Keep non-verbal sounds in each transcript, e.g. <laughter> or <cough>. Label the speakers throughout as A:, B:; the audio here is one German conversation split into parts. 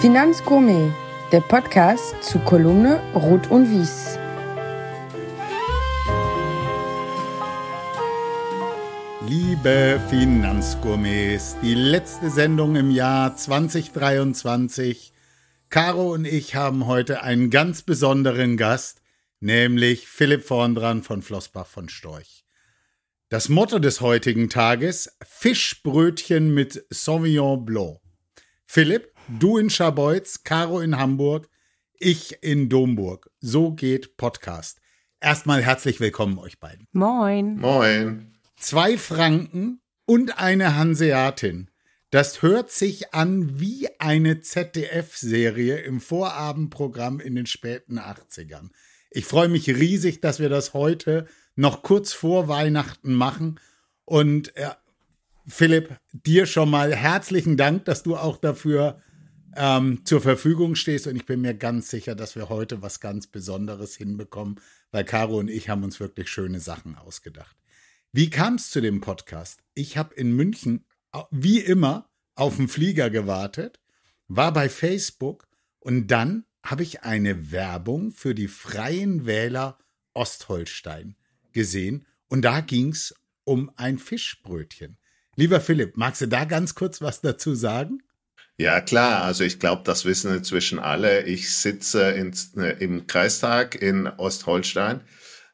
A: Finanzgourmet, der Podcast zu Kolumne Rot und Wies.
B: Liebe Finanzgourmets, die letzte Sendung im Jahr 2023. Caro und ich haben heute einen ganz besonderen Gast, nämlich Philipp Vorndran von Flossbach von Storch. Das Motto des heutigen Tages: Fischbrötchen mit Sauvignon Blanc. Philipp, du in Scharbeutz, Caro in Hamburg, ich in Domburg. So geht Podcast. Erstmal herzlich willkommen euch beiden.
C: Moin.
D: Moin.
B: Zwei Franken und eine Hanseatin. Das hört sich an wie eine ZDF-Serie im Vorabendprogramm in den späten 80ern. Ich freue mich riesig, dass wir das heute noch kurz vor Weihnachten machen. Und äh, Philipp, dir schon mal herzlichen Dank, dass du auch dafür ähm, zur Verfügung stehst. Und ich bin mir ganz sicher, dass wir heute was ganz Besonderes hinbekommen, weil Caro und ich haben uns wirklich schöne Sachen ausgedacht. Wie kam es zu dem Podcast? Ich habe in München, wie immer, auf den Flieger gewartet, war bei Facebook und dann habe ich eine Werbung für die Freien Wähler Ostholstein gesehen und da ging es um ein Fischbrötchen. Lieber Philipp, magst du da ganz kurz was dazu sagen?
D: Ja, klar. Also ich glaube, das wissen inzwischen alle. Ich sitze in, äh, im Kreistag in Ostholstein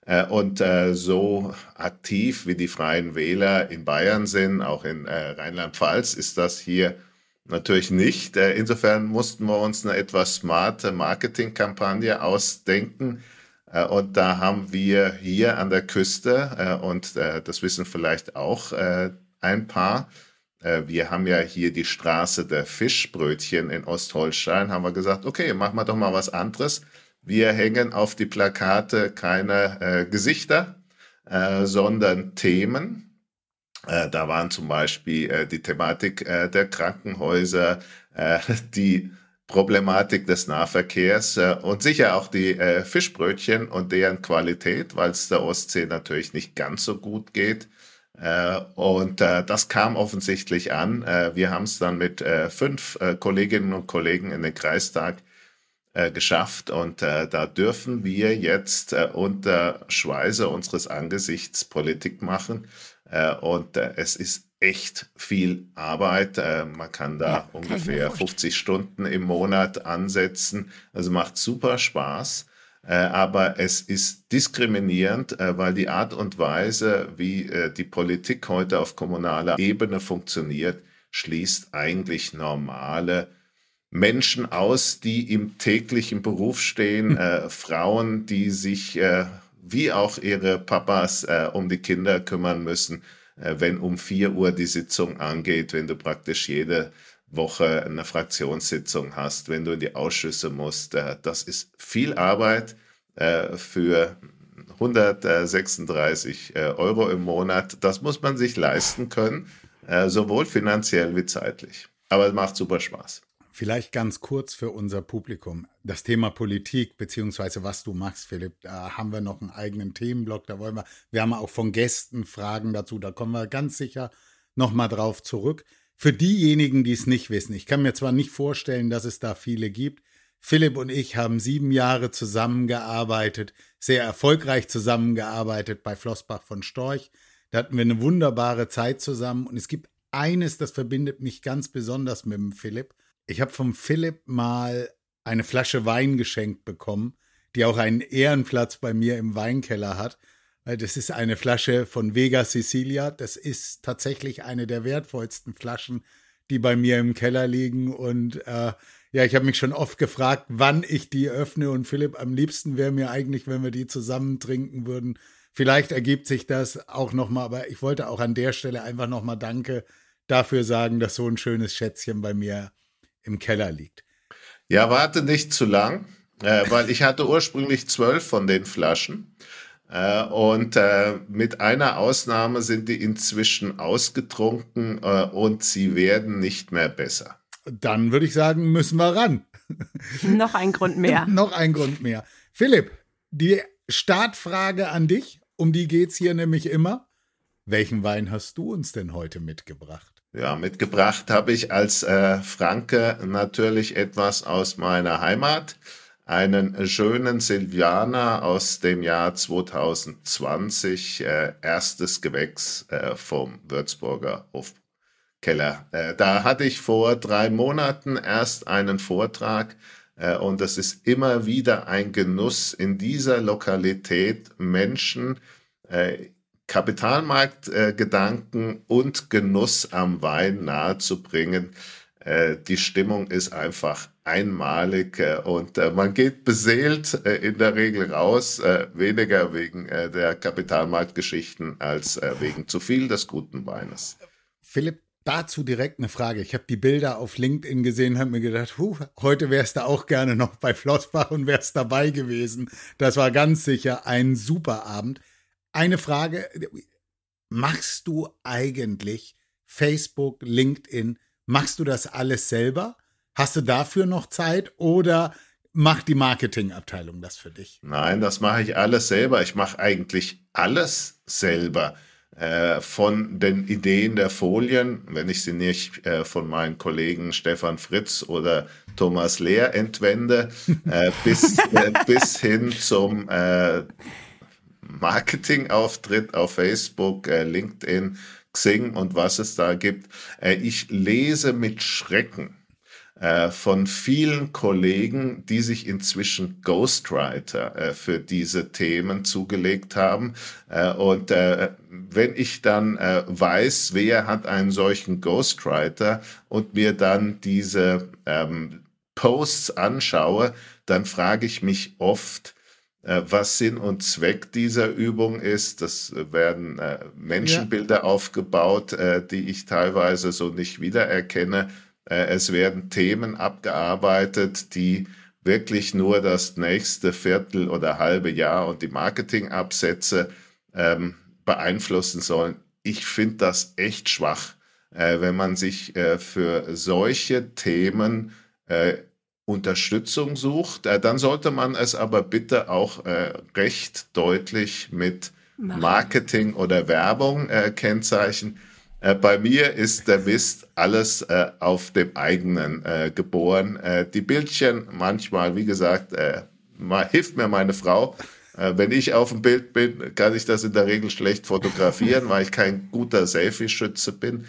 D: äh, und äh, so aktiv wie die Freien Wähler in Bayern sind, auch in äh, Rheinland-Pfalz, ist das hier natürlich nicht. Äh, insofern mussten wir uns eine etwas smarte Marketingkampagne ausdenken und da haben wir hier an der Küste, und das wissen vielleicht auch ein paar, wir haben ja hier die Straße der Fischbrötchen in Ostholstein, haben wir gesagt, okay, machen wir doch mal was anderes. Wir hängen auf die Plakate keine Gesichter, sondern Themen. da waren zum Beispiel die Thematik der Krankenhäuser, <laughs> die Problematik des Nahverkehrs äh, und sicher auch die äh, Fischbrötchen und deren Qualität, weil es der Ostsee natürlich nicht ganz so gut geht. Äh, und äh, das kam offensichtlich an. Äh, wir haben es dann mit fünf Kolleginnen und Kollegen in den Kreistag geschafft und da dürfen wir jetzt unter Schweiße unseres Angesichts Politik machen. und es ist echt viel Arbeit. Man kann da ja, ungefähr 50 Stunden im Monat ansetzen. Also macht super Spaß. Äh, aber es ist diskriminierend, äh, weil die Art und Weise, wie äh, die Politik heute auf kommunaler Ebene funktioniert, schließt eigentlich normale Menschen aus, die im täglichen Beruf stehen, hm. Frauen, die sich wie auch ihre Papas um die Kinder kümmern müssen äh, wenn um 4 Uhr die Sitzung angeht, wenn du praktisch jede Woche eine Fraktionssitzung hast, wenn du in die Ausschüsse musst. Äh, das ist viel Arbeit äh, für 136 Euro im Monat. Das muss man sich leisten können, sowohl finanziell wie zeitlich. Aber es macht super Spaß.
B: Vielleicht ganz kurz für unser Publikum. Das Thema Politik, beziehungsweise was du machst, Philipp, da haben wir noch einen eigenen Themenblock. Da wollen wir, wir haben auch von Gästen Fragen dazu. Da kommen wir ganz sicher nochmal drauf zurück. Für diejenigen, die es nicht wissen, ich kann mir zwar nicht vorstellen, dass es da viele gibt. Philipp und ich haben sieben Jahre zusammengearbeitet, sehr erfolgreich zusammengearbeitet bei Flossbach von Storch. Da hatten wir eine wunderbare Zeit zusammen. Und es gibt eines, das verbindet mich ganz besonders mit dem Philipp. Ich habe vom Philipp mal eine Flasche Wein geschenkt bekommen, die auch einen Ehrenplatz bei mir im Weinkeller hat. Das ist eine Flasche von Vega Sicilia. Das ist tatsächlich eine der wertvollsten Flaschen, die bei mir im Keller liegen. Und äh, ja, ich habe mich schon oft gefragt, wann ich die öffne. Und Philipp, am liebsten wäre mir eigentlich, wenn wir die zusammen trinken würden. Vielleicht ergibt sich das auch nochmal, aber ich wollte auch an der Stelle einfach nochmal Danke dafür sagen, dass so ein schönes Schätzchen bei mir im Keller liegt.
D: Ja, warte nicht zu lang, äh, weil ich hatte ursprünglich zwölf von den Flaschen. Äh, und äh, mit einer Ausnahme sind die inzwischen ausgetrunken äh, und sie werden nicht mehr besser.
B: Dann würde ich sagen, müssen wir ran. <laughs>
C: Noch ein Grund mehr. <laughs>
B: Noch ein Grund mehr. Philipp, die Startfrage an dich, um die geht es hier nämlich immer. Welchen Wein hast du uns denn heute mitgebracht?
D: Ja, mitgebracht habe ich als äh, Franke natürlich etwas aus meiner Heimat. Einen schönen Silvianer aus dem Jahr 2020, äh, erstes Gewächs äh, vom Würzburger Hofkeller. Äh, da hatte ich vor drei Monaten erst einen Vortrag äh, und es ist immer wieder ein Genuss in dieser Lokalität Menschen äh, Kapitalmarktgedanken äh, und Genuss am Wein nahezubringen. Äh, die Stimmung ist einfach einmalig und äh, man geht beseelt äh, in der Regel raus, äh, weniger wegen der Kapitalmarktgeschichten als wegen zu viel des guten Weines.
B: Philipp, dazu direkt eine Frage. Ich habe die Bilder auf LinkedIn gesehen, habe mir gedacht, huh, heute wärst du auch gerne noch bei Flossbach und wärst dabei gewesen. Das war ganz sicher ein super Abend. Eine Frage, machst du eigentlich Facebook, LinkedIn, machst du das alles selber? Hast du dafür noch Zeit oder macht die Marketingabteilung das für dich?
D: Nein, das mache ich alles selber. Ich mache eigentlich alles selber. Äh, von den Ideen der Folien, wenn ich sie nicht äh, von meinen Kollegen Stefan Fritz oder Thomas Lehr entwende, äh, <laughs> bis, äh, bis hin zum äh, Marketingauftritt auf Facebook, äh, LinkedIn, Xing und was es da gibt. Ich lese mit Schrecken äh, von vielen Kollegen, die sich inzwischen Ghostwriter äh, für diese Themen zugelegt haben. Äh, und äh, wenn ich dann äh, weiß, wer hat einen solchen Ghostwriter und mir dann diese ähm, Posts anschaue, dann frage ich mich oft, was Sinn und Zweck dieser Übung ist. Das werden Menschenbilder ja. aufgebaut, die ich teilweise so nicht wiedererkenne. Äh, es werden Themen abgearbeitet, die wirklich nur das nächste Viertel oder halbe Jahr und die Marketingabsätze ähm, beeinflussen sollen. Ich finde das echt schwach, äh, wenn man sich äh, für solche Themen Unterstützung sucht, äh, dann sollte man es aber bitte auch äh, recht deutlich mit Marketing oder Werbung äh, kennzeichnen. Äh, bei mir ist der Mist alles äh, auf dem eigenen äh, geboren. die Bildchen manchmal, wie gesagt, mal, hilft mir meine Frau. wenn ich auf dem Bild bin, kann ich das in der Regel schlecht fotografieren, weil ich kein guter Selfie-Schütze bin.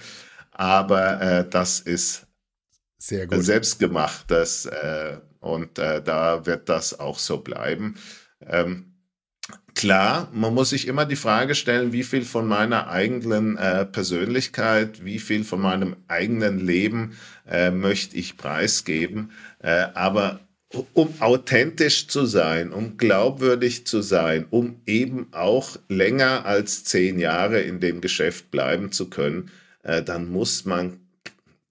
D: Aber das ist sehr gut. Selbstgemachtes äh, und äh, da wird das auch so bleiben. Ähm, klar, man muss sich immer die Frage stellen, wie viel von meiner eigenen äh, Persönlichkeit, wie viel von meinem eigenen Leben äh, möchte ich preisgeben. Äh, aber um authentisch zu sein, um glaubwürdig zu sein, um eben auch länger als zehn Jahre in dem Geschäft bleiben zu können, äh, dann muss man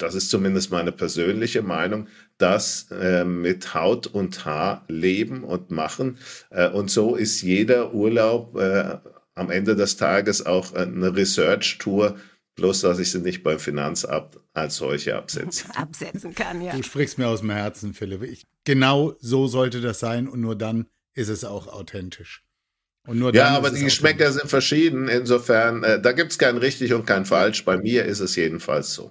D: das ist zumindest meine persönliche Meinung, das äh, mit Haut und Haar leben und machen. Äh, und so ist jeder Urlaub äh, am Ende des Tages auch eine Research-Tour, bloß dass ich sie nicht beim Finanzamt als solche absetze. <laughs>
C: Absetzen kann, ja.
B: Du sprichst mir aus dem Herzen, Philipp. Ich, genau so sollte das sein und nur dann ist es auch authentisch.
D: ja, aber die Geschmäcker sind verschieden. Insofern, äh, da gibt es kein richtig und kein falsch. Bei mir ist es jedenfalls so.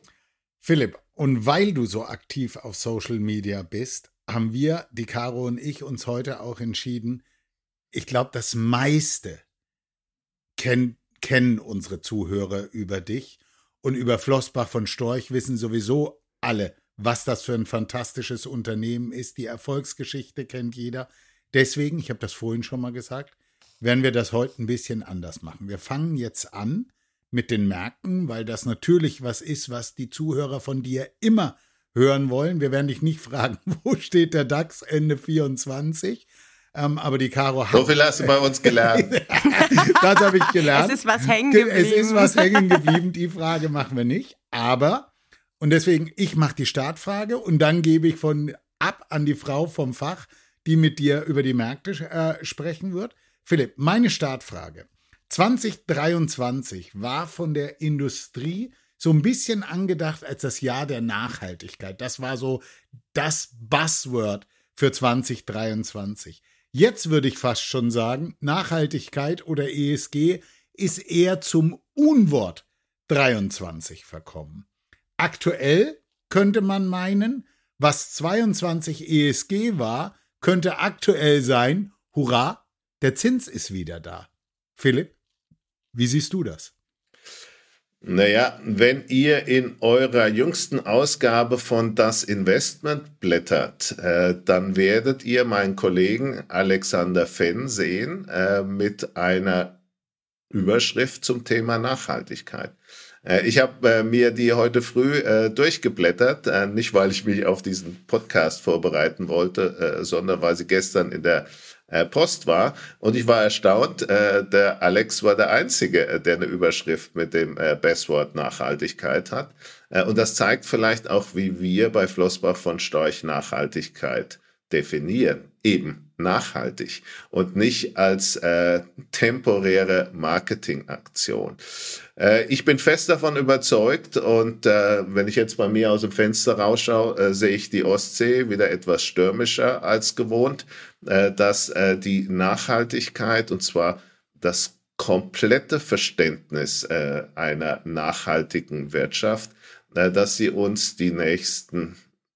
B: Philipp, und weil du so aktiv auf Social Media bist, haben wir, die Caro und ich, uns heute auch entschieden, ich glaube, das meiste kenn, kennen unsere Zuhörer über dich und über Flossbach von Storch wissen sowieso alle, was das für ein fantastisches Unternehmen ist. Die Erfolgsgeschichte kennt jeder. Deswegen, ich habe das vorhin schon mal gesagt, werden wir das heute ein bisschen anders machen. Wir fangen jetzt an mit den Märkten, weil das natürlich was ist, was die Zuhörer von dir immer hören wollen. Wir werden dich nicht fragen, <laughs> wo steht der DAX Ende 24? Ähm, aber die Caro
D: hat. So viel hast du bei uns gelernt. <laughs>
B: das habe ich gelernt.
C: Es ist was hängen geblieben.
B: Es ist was hängen geblieben. Die Frage machen wir nicht. Aber, und deswegen, ich mache die Startfrage und dann gebe ich von ab an die Frau vom Fach, die mit dir über die Märkte äh, sprechen wird. Philipp, meine Startfrage. 2023 war von der Industrie so ein bisschen angedacht als das Jahr der Nachhaltigkeit. Das war so das Buzzword für 2023. Jetzt würde ich fast schon sagen, Nachhaltigkeit oder ESG ist eher zum Unwort 23 verkommen. aktuell könnte man meinen, was 22 ESG war, könnte aktuell sein, hurra, der Zins ist wieder da. Philipp, wie siehst du das?
D: Naja, wenn ihr in eurer jüngsten Ausgabe von Das Investment blättert, äh, dann werdet ihr meinen Kollegen Alexander Fenn sehen äh, mit einer Überschrift zum Thema Nachhaltigkeit. Äh, ich habe äh, mir die heute früh äh, durchgeblättert, nicht weil ich mich auf diesen Podcast vorbereiten wollte, sondern weil sie gestern in der Post war. Und ich war erstaunt, äh, der Alex war der Einzige, äh, der eine Überschrift mit dem äh, Bestwort Nachhaltigkeit hat. Äh, und das zeigt vielleicht auch, wie wir bei Flossbach von Storch Nachhaltigkeit definieren. Eben nachhaltig und nicht als äh, temporäre Marketingaktion. Äh, ich bin fest davon überzeugt und äh, wenn ich jetzt bei mir aus dem Fenster rausschaue, äh, sehe ich die Ostsee wieder etwas stürmischer als gewohnt, äh, dass äh, die Nachhaltigkeit und zwar das komplette Verständnis einer nachhaltigen Wirtschaft, dass sie uns die nächsten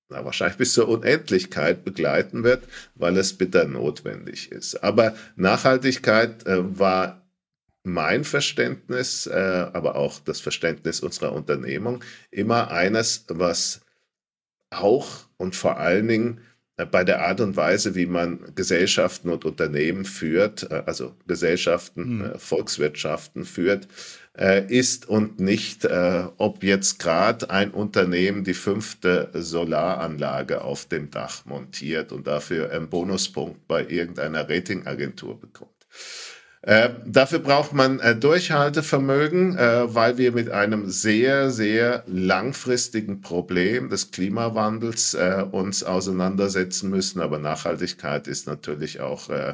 D: na, wahrscheinlich bis zur Unendlichkeit begleiten wird, weil es bitter notwendig ist. Aber Nachhaltigkeit äh, war mein Verständnis, äh, aber auch das Verständnis unserer Unternehmung immer eines, was auch und vor allen Dingen äh, bei der Art und Weise, wie man Gesellschaften und Unternehmen führt, äh, also Gesellschaften, mhm. Volkswirtschaften führt, ist und nicht, ob jetzt gerade ein Unternehmen die fünfte Solaranlage auf dem Dach montiert und dafür einen Bonuspunkt bei irgendeiner Ratingagentur bekommt. Äh, dafür braucht man äh, Durchhaltevermögen, äh, weil wir mit einem sehr, sehr langfristigen Problem des Klimawandels äh, uns auseinandersetzen müssen. Aber Nachhaltigkeit ist natürlich auch äh,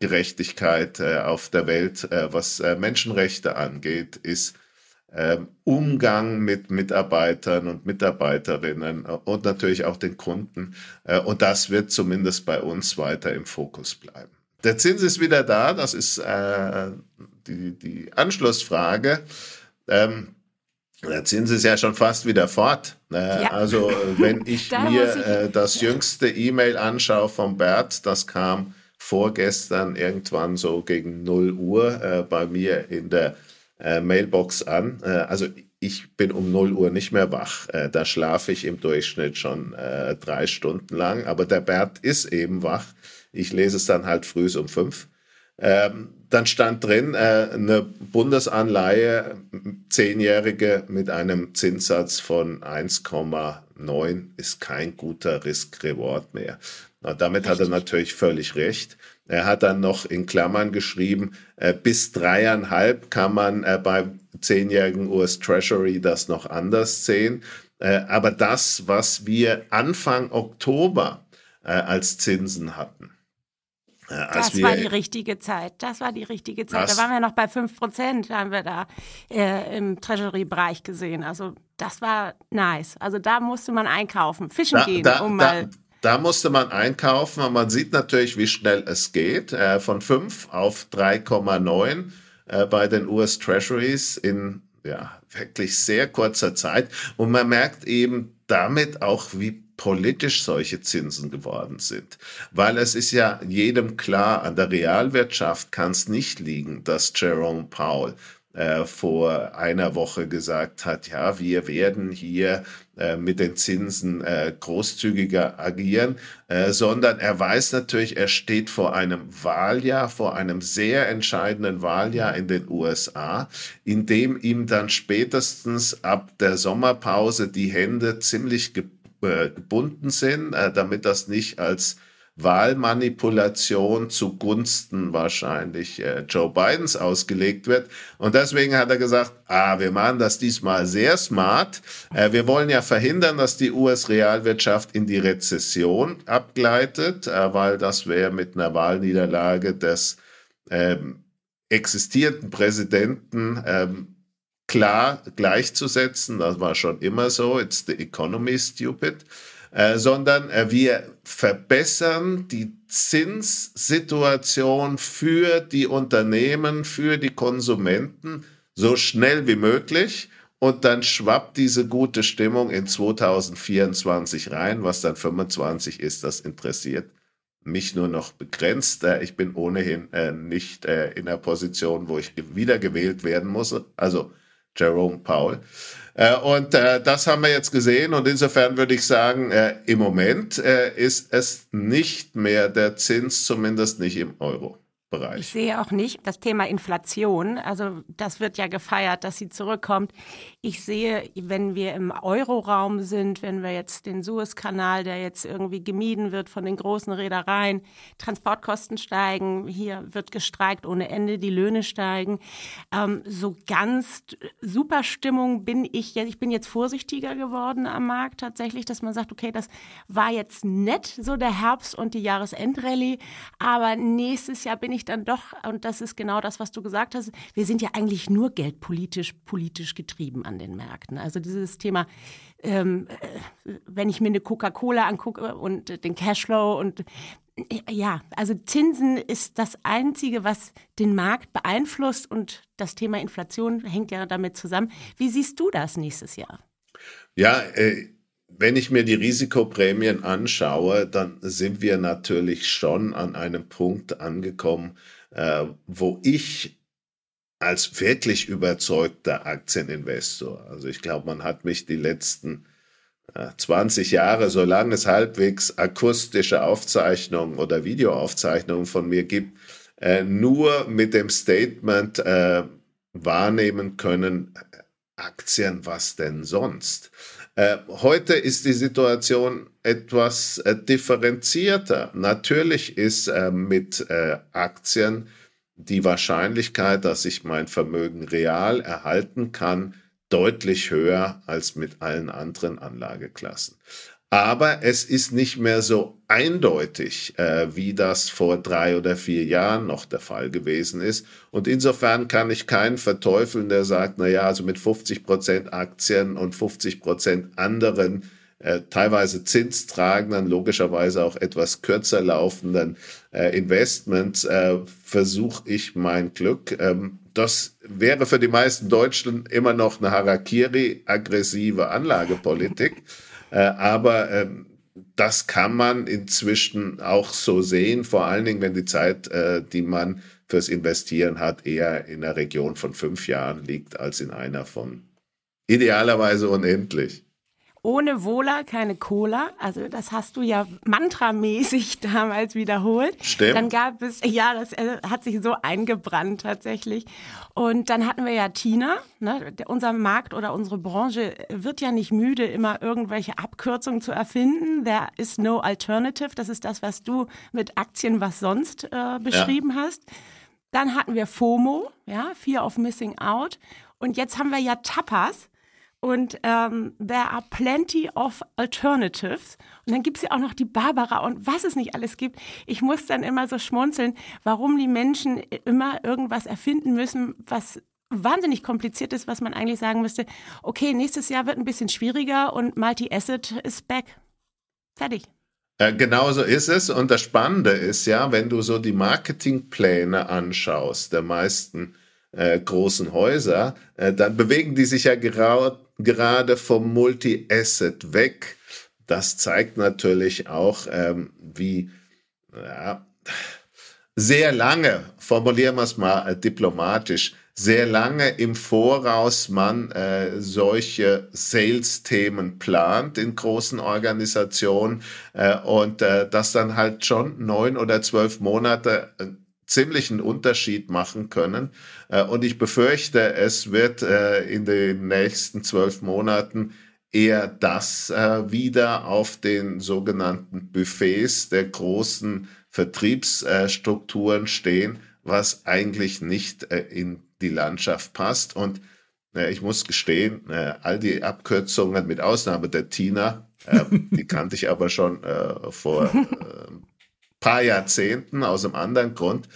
D: Gerechtigkeit auf der Welt, was Menschenrechte angeht, ist Umgang mit Mitarbeitern und Mitarbeiterinnen und natürlich auch den Kunden. Und das wird zumindest bei uns weiter im Fokus bleiben. Der Zins ist wieder da, das ist äh, die, die Anschlussfrage. Ähm, der Zins ist ja schon fast wieder fort. Äh, ja. Also wenn ich <laughs> mir ich, äh, das jüngste E-Mail anschaue von Bert, das kam vorgestern irgendwann so gegen 0 Uhr äh, bei mir in der äh, Mailbox an. Äh, also ich bin um 0 Uhr nicht mehr wach. Äh, da schlafe ich im Durchschnitt schon drei Stunden lang. Aber der Bert ist eben wach. Ich lese es dann halt früh um fünf. Ähm, dann stand drin, äh, eine Bundesanleihe, zehnjährige mit einem Zinssatz von 1,9 ist kein guter Risk-Reward mehr. Na, damit Richtig. hat er natürlich völlig recht. Er hat dann noch in Klammern geschrieben, äh, bis dreieinhalb kann man äh, beim zehnjährigen US Treasury das noch anders sehen. Äh, aber das, was wir Anfang Oktober äh, als Zinsen hatten,
C: das war die richtige Zeit. Das war die richtige Zeit. Da waren wir noch bei 5 Prozent, haben wir da äh, im Treasury-Bereich gesehen. Also das war nice. Also da musste man einkaufen, fischen da, gehen,
D: da,
C: um
D: da,
C: mal.
D: Da musste man einkaufen und man sieht natürlich, wie schnell es geht. Äh, von 5 auf 3,9 äh, bei den US Treasuries in ja, wirklich sehr kurzer Zeit. Und man merkt eben damit auch, wie politisch solche Zinsen geworden sind. Weil es ist ja jedem klar, an der Realwirtschaft kann es nicht liegen, dass Jerome Powell äh, vor einer Woche gesagt hat, ja, wir werden hier äh, mit den Zinsen äh, großzügiger agieren, äh, sondern er weiß natürlich, er steht vor einem Wahljahr, vor einem sehr entscheidenden Wahljahr in den USA, in dem ihm dann spätestens ab der Sommerpause die Hände ziemlich ge äh, gebunden sind, äh, damit das nicht als Wahlmanipulation zugunsten wahrscheinlich äh, Joe Bidens ausgelegt wird. Und deswegen hat er gesagt, ah, wir machen das diesmal sehr smart. Äh, wir wollen ja verhindern, dass die US-Realwirtschaft in die Rezession abgleitet, weil das wäre mit einer Wahlniederlage des ähm, existierenden Präsidenten ähm, klar gleichzusetzen. Das war schon immer so. It's the economy stupid. Äh, sondern äh, wir verbessern die Zinssituation für die Unternehmen, für die Konsumenten so schnell wie möglich und dann schwappt diese gute Stimmung in 2024 rein, was dann 25 ist, das interessiert mich nur noch begrenzt. Ich bin ohnehin äh, nicht äh, in der Position, wo ich wiedergewählt werden muss. Also Jerome Powell. Äh, und das haben wir jetzt gesehen. Und insofern würde ich sagen, im Moment ist es nicht mehr der Zins, zumindest nicht im Euro. Bereich.
C: Ich sehe auch nicht das Thema Inflation. Also das wird ja gefeiert, dass sie zurückkommt. Ich sehe, wenn wir im Euroraum sind, wenn wir jetzt den Suezkanal, der jetzt irgendwie gemieden wird von den großen Reedereien, Transportkosten steigen, hier wird gestreikt ohne Ende, die Löhne steigen. Ähm, so ganz super Stimmung bin ich jetzt. Ich bin jetzt vorsichtiger geworden am Markt tatsächlich, dass man sagt, okay, das war jetzt nett, so der Herbst und die Jahresendrallye, aber nächstes Jahr bin ich dann doch, und das ist genau das, was du gesagt hast, wir sind ja eigentlich nur geldpolitisch, politisch getrieben an den Märkten. Also dieses Thema, ähm, äh, wenn ich mir eine Coca-Cola angucke und den Cashflow und äh, ja, also Zinsen ist das Einzige, was den Markt beeinflusst und das Thema Inflation hängt ja damit zusammen. Wie siehst du das nächstes Jahr?
D: Ja, äh, wenn ich mir die Risikoprämien anschaue, dann sind wir natürlich schon an einem Punkt angekommen, wo ich als wirklich überzeugter Aktieninvestor, also ich glaube, man hat mich die letzten äh, 20 Jahre, solange es halbwegs akustische Aufzeichnungen oder Videoaufzeichnungen von mir gibt, äh, nur mit dem Statement äh, wahrnehmen können, Aktien, was denn sonst? Äh, heute ist die Situation etwas äh, differenzierter. Natürlich ist äh, mit äh, Aktien die Wahrscheinlichkeit, dass ich mein Vermögen real erhalten kann, deutlich höher als mit allen anderen Anlageklassen. Aber es ist nicht mehr so eindeutig, äh, wie das vor drei oder vier Jahren noch der Fall gewesen ist. Und insofern kann ich keinen verteufeln, der sagt, na ja, also mit 50 Prozent Aktien und 50 Prozent anderen, äh, teilweise zinstragenden, logischerweise auch etwas kürzer laufenden äh, Investments, äh, versuche ich mein Glück. Ähm, das wäre für die meisten Deutschen immer noch eine Harakiri-aggressive Anlagepolitik. Äh, aber ähm, das kann man inzwischen auch so sehen, vor allen Dingen, wenn die Zeit, äh, die man fürs Investieren hat, eher in einer Region von fünf Jahren liegt, als in einer von idealerweise unendlich
C: ohne Wohler keine Cola. Also das hast du ja mantramäßig <laughs> damals wiederholt.
D: Stimmt.
C: Dann gab es, ja, das äh, hat sich so eingebrannt tatsächlich. Und dann hatten wir ja Tina. Ne? Unser Markt oder unsere Branche wird ja nicht müde, immer irgendwelche Abkürzungen zu erfinden. There is no alternative. Das ist das, was du mit Aktien was sonst äh, beschrieben ja. hast. Dann hatten wir FOMO, ja, Fear of Missing Out. Und jetzt haben wir ja Tapas. Und ähm, there are plenty of alternatives. Und dann gibt es ja auch noch die Barbara und was es nicht alles gibt. Ich muss dann immer so schmunzeln, warum die Menschen immer irgendwas erfinden müssen, was wahnsinnig kompliziert ist, was man eigentlich sagen müsste, okay, nächstes Jahr wird ein bisschen schwieriger und Multi-Asset ist back. Fertig.
D: Äh, genauso ist es. Und das Spannende ist ja, wenn du so die Marketingpläne anschaust der meisten äh, großen Häuser, äh, dann bewegen die sich ja gerade gerade vom Multi-Asset weg. Das zeigt natürlich auch, ähm, wie ja, sehr lange, formulieren wir es mal äh, diplomatisch, sehr lange im Voraus man äh, solche Sales-Themen plant in großen Organisationen äh, und äh, das dann halt schon neun oder zwölf Monate äh, ziemlichen Unterschied machen können. Äh, und ich befürchte, es wird äh, in den nächsten zwölf Monaten eher das äh, wieder auf den sogenannten Buffets der großen Vertriebsstrukturen stehen, was eigentlich nicht in die Landschaft passt. Und ich muss gestehen, all die Abkürzungen mit Ausnahme der Tina, <laughs> die kannte ich aber schon vor paar Jahrzehnten aus einem anderen Grund.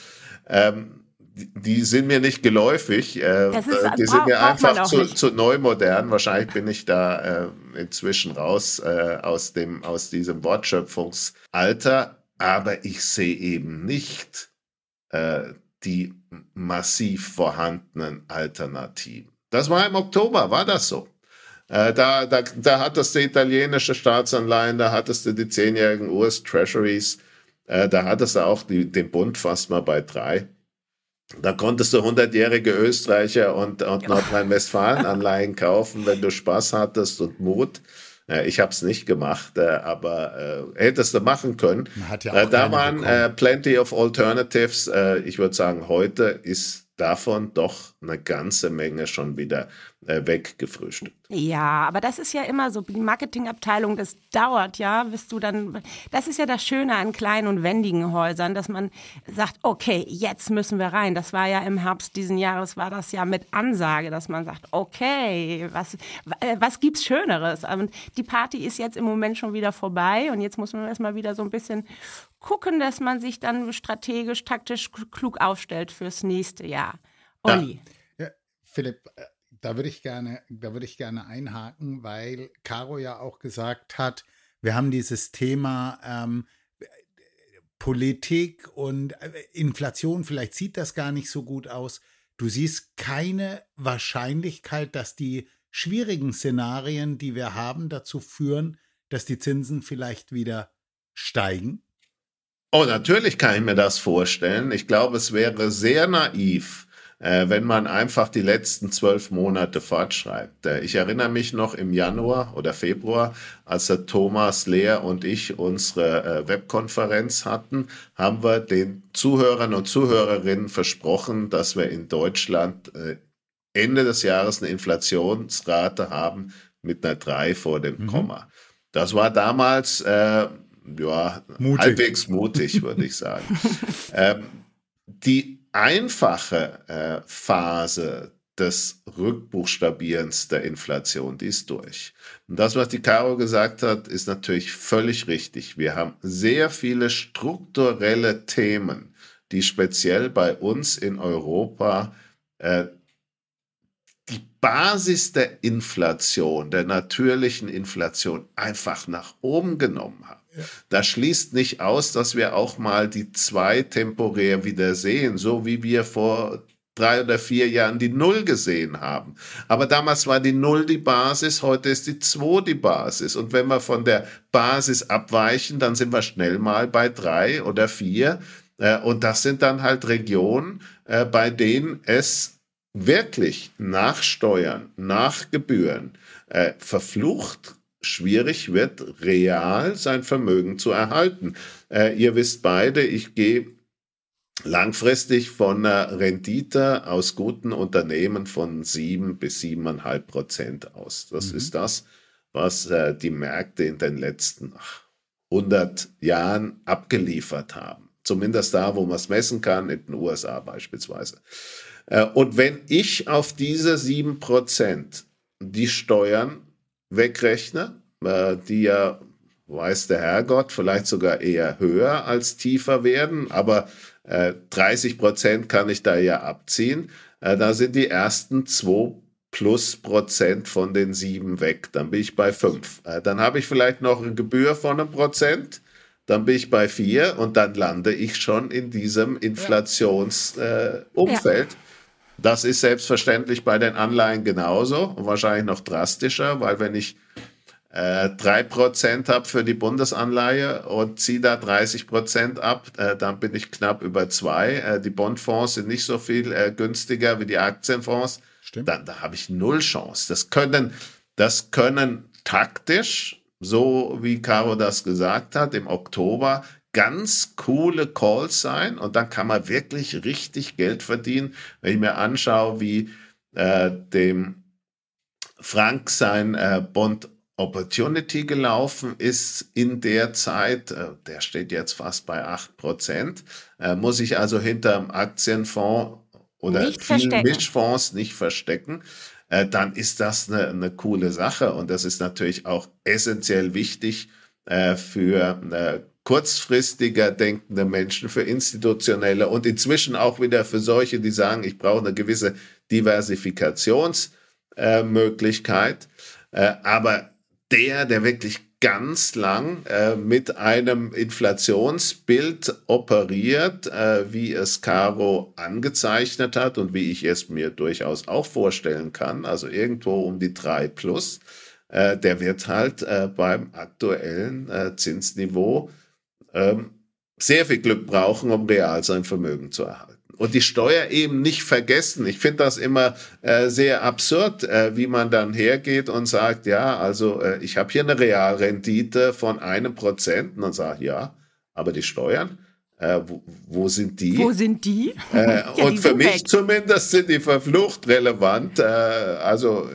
D: Ähm, die, die sind mir nicht geläufig. Äh, ist, die sind mir einfach zu, zu, neu modern. Wahrscheinlich bin ich da äh, inzwischen raus äh, aus, dem, aus diesem Wortschöpfungsalter. Aber ich sehe eben nicht äh, die massiv vorhandenen Alternativen. Das war im Oktober, war das so. Äh, da, da, da hattest du italienische Staatsanleihen, da hattest du die zehnjährigen US-Treasuries, äh, da hattest du auch die, den Bund fast mal bei drei. Da konntest du 100-jährige Österreicher und, und ja. Nordrhein-Westfalen-Anleihen <laughs> kaufen, wenn du Spaß hattest und Mut. Äh, ich habe es nicht gemacht, äh, aber äh, hättest du machen können. Ja da waren äh, plenty of alternatives. Äh, ich würde sagen, heute ist davon doch eine ganze Menge schon wieder äh, weggefrühstückt.
C: Ja, aber das ist ja immer so, die Marketingabteilung, das dauert, ja, bis du dann, das ist ja das Schöne an kleinen und wendigen Häusern, dass man sagt, okay, jetzt müssen wir rein. Das war ja im Herbst diesen Jahres, war das ja mit Ansage, dass man sagt, okay, was, äh, was gibt's Schöneres? Und die Party ist jetzt im Moment schon wieder vorbei und jetzt muss man erstmal wieder so ein bisschen gucken, dass man sich dann strategisch, taktisch klug aufstellt fürs nächste Jahr. Olli.
B: Ja. Philipp, äh, da würde ich gerne, da würde ich gerne einhaken, weil Caro ja auch gesagt hat, wir haben dieses Thema ähm, Politik und äh, Inflation, vielleicht sieht das gar nicht so gut aus. Du siehst keine Wahrscheinlichkeit, dass die schwierigen Szenarien, die wir haben, dazu führen, dass die Zinsen vielleicht wieder steigen?
D: Oh, natürlich kann ich mir das vorstellen. Ich glaube, es wäre sehr naiv, äh, wenn man einfach die letzten zwölf Monate fortschreibt. Äh, ich erinnere mich noch im Januar oder Februar, als der Thomas Lehr und ich unsere äh, Webkonferenz hatten, haben wir den Zuhörern und Zuhörerinnen versprochen, dass wir in Deutschland äh, Ende des Jahres eine Inflationsrate haben mit einer 3 vor dem mhm. Komma. Das war damals äh, ja, mutig. halbwegs mutig, würde ich sagen. <laughs> ähm, die einfache äh, Phase des Rückbuchstabierens der Inflation, die ist durch. Und das, was die Caro gesagt hat, ist natürlich völlig richtig. Wir haben sehr viele strukturelle Themen, die speziell bei uns in Europa äh, die Basis der Inflation, der natürlichen Inflation einfach nach oben genommen haben. Das schließt nicht aus, dass wir auch mal die zwei temporär wieder sehen, so wie wir vor drei oder vier Jahren die Null gesehen haben. Aber damals war die Null die Basis, heute ist die Zwei die Basis. Und wenn wir von der Basis abweichen, dann sind wir schnell mal bei drei oder vier. Äh, und das sind dann halt Regionen, äh, bei denen es wirklich nach Steuern, nach Gebühren äh, verflucht schwierig wird, real sein Vermögen zu erhalten. Äh, ihr wisst beide, ich gehe langfristig von einer Rendite aus guten Unternehmen von sieben bis siebeneinhalb Prozent aus. Das mhm. ist das, was äh, die Märkte in den letzten 100 Jahren abgeliefert haben. Zumindest da, wo man es messen kann, in den USA beispielsweise. Äh, und wenn ich auf diese sieben Prozent die Steuern wegrechne, äh, die ja, weiß der Herrgott, vielleicht sogar eher höher als tiefer werden, aber äh, 30 Prozent kann ich da ja abziehen. Äh, da sind die ersten zwei plus Prozent von den sieben weg. Dann bin ich bei fünf. Äh, dann habe ich vielleicht noch eine Gebühr von einem Prozent. Dann bin ich bei vier und dann lande ich schon in diesem Inflationsumfeld. Ja. Das ist selbstverständlich bei den Anleihen genauso und wahrscheinlich noch drastischer, weil wenn ich äh, drei Prozent habe für die Bundesanleihe und ziehe da 30 Prozent ab, äh, dann bin ich knapp über zwei. Äh, die Bondfonds sind nicht so viel äh, günstiger wie die Aktienfonds. Stimmt. Dann da habe ich null Chance. Das können, das können taktisch, so wie Caro das gesagt hat, im Oktober ganz coole Calls sein und dann kann man wirklich richtig Geld verdienen. Wenn ich mir anschaue, wie äh, dem Frank sein äh, Bond Opportunity gelaufen ist in der Zeit, äh, der steht jetzt fast bei 8%, äh, muss ich also hinterm Aktienfonds oder nicht vielen verstecken. Mischfonds nicht verstecken, äh, dann ist das eine, eine coole Sache und das ist natürlich auch essentiell wichtig für kurzfristiger denkende Menschen, für institutionelle und inzwischen auch wieder für solche, die sagen, ich brauche eine gewisse Diversifikationsmöglichkeit. Äh, äh, aber der, der wirklich ganz lang äh, mit einem Inflationsbild operiert, äh, wie es Caro angezeichnet hat und wie ich es mir durchaus auch vorstellen kann, also irgendwo um die 3 plus, äh, der wird halt äh, beim aktuellen äh, Zinsniveau ähm, sehr viel Glück brauchen, um real sein Vermögen zu erhalten und die Steuer eben nicht vergessen. Ich finde das immer äh, sehr absurd, äh, wie man dann hergeht und sagt, ja, also äh, ich habe hier eine Realrendite von einem Prozent und dann sagt, ja, aber die Steuern, äh, wo, wo, sind die?
C: Wo sind die?
D: Äh, <laughs> ja, und die für mich weg. zumindest sind die verflucht relevant. Äh, also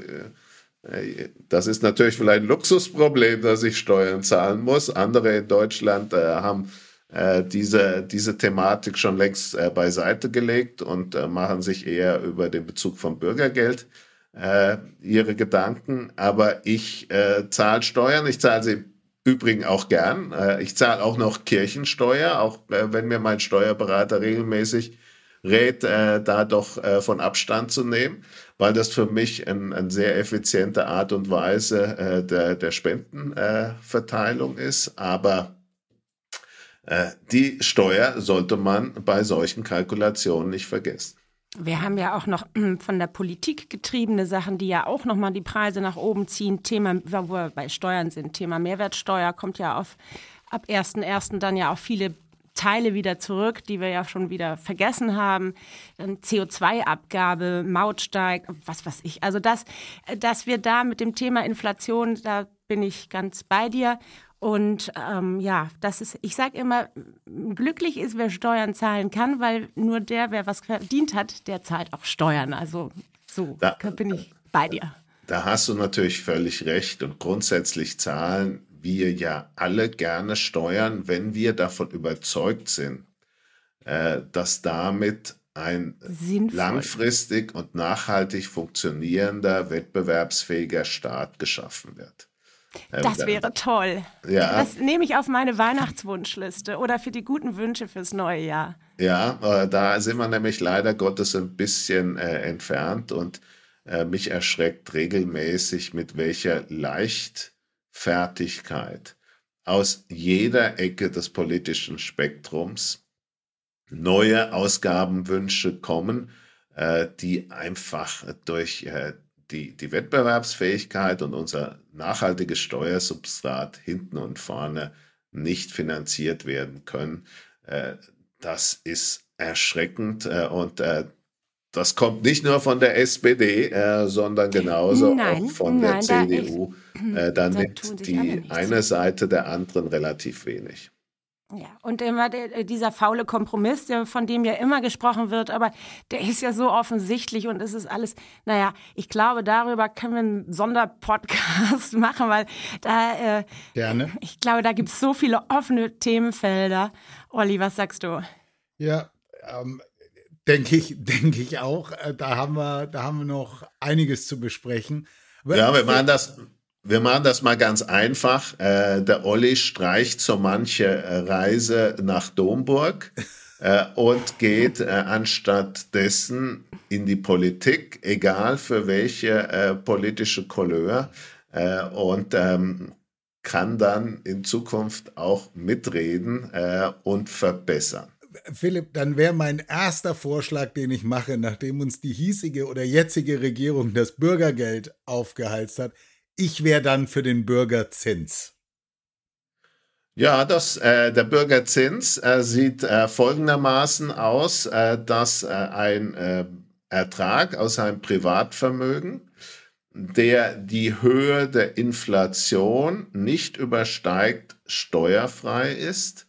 D: äh, das ist natürlich vielleicht ein Luxusproblem, dass ich Steuern zahlen muss. Andere in Deutschland äh, haben äh, diese, diese Thematik schon längst äh, beiseite gelegt und äh, machen sich eher über den Bezug vom Bürgergeld äh, ihre Gedanken. Aber ich äh, zahle Steuern, ich zahle sie übrigens auch gern. Ich zahle auch noch Kirchensteuer, auch wenn mir mein Steuerberater regelmäßig rät, äh, da doch äh, von Abstand zu nehmen, weil das für mich eine ein sehr effiziente Art und Weise äh, der, der Spendenverteilung äh, ist. Aber äh, die Steuer sollte man bei solchen Kalkulationen nicht vergessen.
C: Wir haben ja auch noch hm, von der Politik getriebene Sachen, die ja auch nochmal die Preise nach oben ziehen. Thema, wo wir bei Steuern sind, Thema Mehrwertsteuer kommt ja auf ab 1.1. dann ja auch viele Teile wieder zurück, die wir ja schon wieder vergessen haben. CO2-Abgabe, Maut steigt, was weiß ich. Also das, dass wir da mit dem Thema Inflation, da bin ich ganz bei dir. Und ähm, ja, das ist, ich sage immer, glücklich ist, wer Steuern zahlen kann, weil nur der, wer was verdient hat, der zahlt auch Steuern. Also so da, bin ich bei dir.
D: Da hast du natürlich völlig recht. Und grundsätzlich zahlen wir ja alle gerne Steuern, wenn wir davon überzeugt sind, äh, dass damit ein Sinnvoll. langfristig und nachhaltig funktionierender, wettbewerbsfähiger Staat geschaffen wird.
C: Das wäre toll. Ja. Das nehme ich auf meine Weihnachtswunschliste oder für die guten Wünsche fürs neue Jahr.
D: Ja, äh, da sind wir nämlich leider Gottes ein bisschen äh, entfernt und äh, mich erschreckt regelmäßig, mit welcher Leichtfertigkeit aus jeder Ecke des politischen Spektrums neue Ausgabenwünsche kommen, äh, die einfach durch äh, die, die Wettbewerbsfähigkeit und unser nachhaltiges Steuersubstrat hinten und vorne nicht finanziert werden können. Äh, das ist erschreckend und das kommt nicht nur von der SPD, sondern genauso nein, auch von nein, der CDU. Da, da nimmt die eine Seite der anderen relativ wenig.
C: Ja, und immer der, äh, dieser faule Kompromiss, der, von dem ja immer gesprochen wird, aber der ist ja so offensichtlich und es ist alles, naja, ich glaube, darüber können wir einen Sonderpodcast <laughs> machen, weil da, äh,
B: Gerne.
C: ich glaube, da gibt es so viele offene Themenfelder. Olli, was sagst du?
B: Ja, ähm, denke ich, <laughs> denke ich auch. Äh, da haben wir, da haben wir noch einiges zu besprechen.
D: Ja, wir machen das, wir machen das mal ganz einfach. Äh, der Olli streicht so manche äh, Reise nach Domburg <laughs> äh, und geht äh, anstatt dessen in die Politik, egal für welche äh, politische Couleur, und ähm, kann dann in Zukunft auch mitreden und verbessern.
B: Philipp, dann wäre mein erster Vorschlag, den ich mache, nachdem uns die hiesige oder jetzige Regierung das Bürgergeld aufgeheizt hat, ich wäre dann für den Bürgerzins.
D: Ja, das, äh, der Bürgerzins äh, sieht äh, folgendermaßen aus, äh, dass äh, ein äh, Ertrag aus einem Privatvermögen, der die Höhe der Inflation nicht übersteigt, steuerfrei ist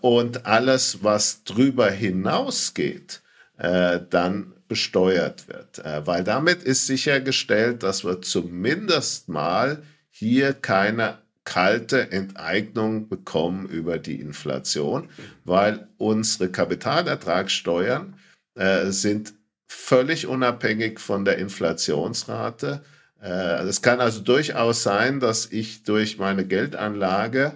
D: und alles, was drüber hinausgeht, dann besteuert wird. Äh, weil damit ist sichergestellt, dass wir zumindest mal hier keine kalte Enteignung bekommen über die Inflation, weil unsere Kapitalertragssteuern äh, sind völlig unabhängig von der Inflationsrate. Äh, es kann also durchaus sein, dass ich durch meine Geldanlage,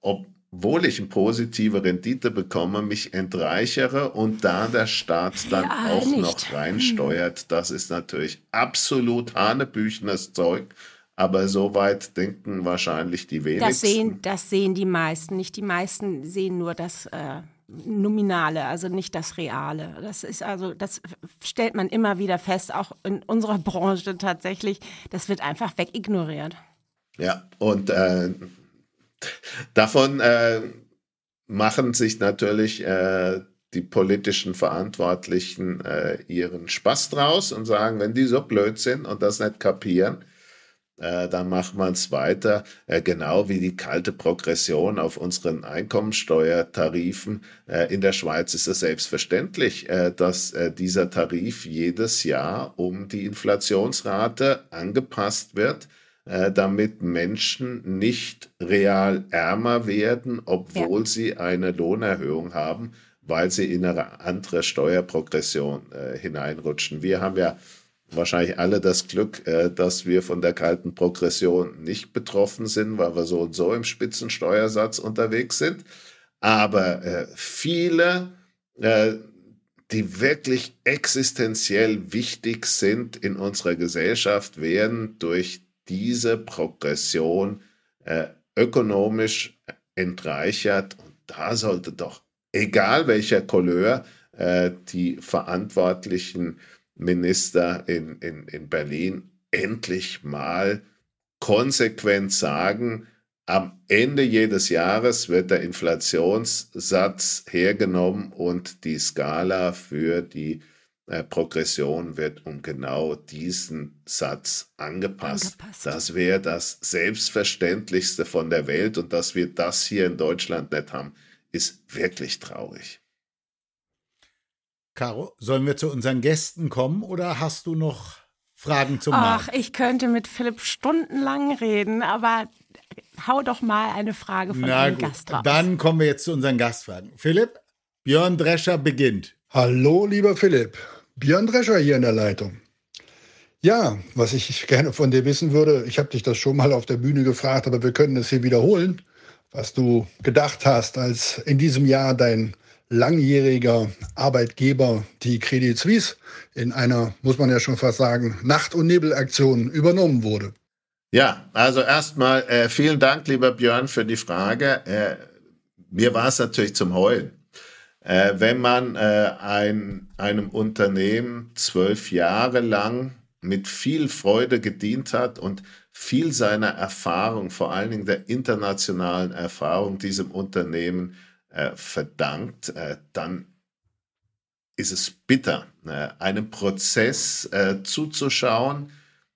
D: ob obwohl ich eine positive Rendite bekomme, mich entreichere und da der Staat dann ja, auch nicht. noch reinsteuert. Das ist natürlich absolut hanebüchenes Zeug. Aber so weit denken wahrscheinlich die wenigsten.
C: Das sehen, das sehen die meisten. Nicht die meisten sehen nur das äh, Nominale, also nicht das Reale. Das ist also, das stellt man immer wieder fest, auch in unserer Branche tatsächlich. Das wird einfach wegignoriert.
D: Ja, und äh, davon äh, machen sich natürlich äh, die politischen Verantwortlichen äh, ihren Spaß draus und sagen, wenn die so blöd sind und das nicht kapieren, äh, dann macht man es weiter, äh, genau wie die kalte Progression auf unseren Einkommensteuertarifen. Äh, in der Schweiz ist es selbstverständlich, äh, dass äh, dieser Tarif jedes Jahr um die Inflationsrate angepasst wird äh, damit Menschen nicht real ärmer werden, obwohl ja. sie eine Lohnerhöhung haben, weil sie in eine andere Steuerprogression äh, hineinrutschen. Wir haben ja wahrscheinlich alle das Glück, äh, dass wir von der kalten Progression nicht betroffen sind, weil wir so und so im Spitzensteuersatz unterwegs sind. Aber äh, viele, äh, die wirklich existenziell wichtig sind in unserer Gesellschaft, werden durch diese Progression äh, ökonomisch entreichert. Und da sollte doch, egal welcher Couleur, äh, die verantwortlichen Minister in, in, in Berlin endlich mal konsequent sagen, am Ende jedes Jahres wird der Inflationssatz hergenommen und die Skala für die Progression wird um genau diesen Satz angepasst. angepasst. Das wäre das Selbstverständlichste von der Welt und dass wir das hier in Deutschland nicht haben, ist wirklich traurig.
B: Caro, sollen wir zu unseren Gästen kommen oder hast du noch Fragen zum
C: Ach, Markt? ich könnte mit Philipp stundenlang reden, aber hau doch mal eine Frage von Na dem Gast raus.
B: Dann kommen wir jetzt zu unseren Gastfragen. Philipp, Björn Drescher beginnt.
E: Hallo, lieber Philipp. Björn Drescher hier in der Leitung. Ja, was ich gerne von dir wissen würde, ich habe dich das schon mal auf der Bühne gefragt, aber wir können es hier wiederholen, was du gedacht hast, als in diesem Jahr dein langjähriger Arbeitgeber, die Credit Suisse, in einer, muss man ja schon fast sagen, Nacht- und Nebelaktion übernommen wurde.
D: Ja, also erstmal äh, vielen Dank, lieber Björn, für die Frage. Äh, mir war es natürlich zum Heulen. Äh, wenn man äh, ein, einem Unternehmen zwölf Jahre lang mit viel Freude gedient hat und viel seiner Erfahrung, vor allen Dingen der internationalen Erfahrung diesem Unternehmen äh, verdankt, äh, dann ist es bitter, äh, einem Prozess äh, zuzuschauen,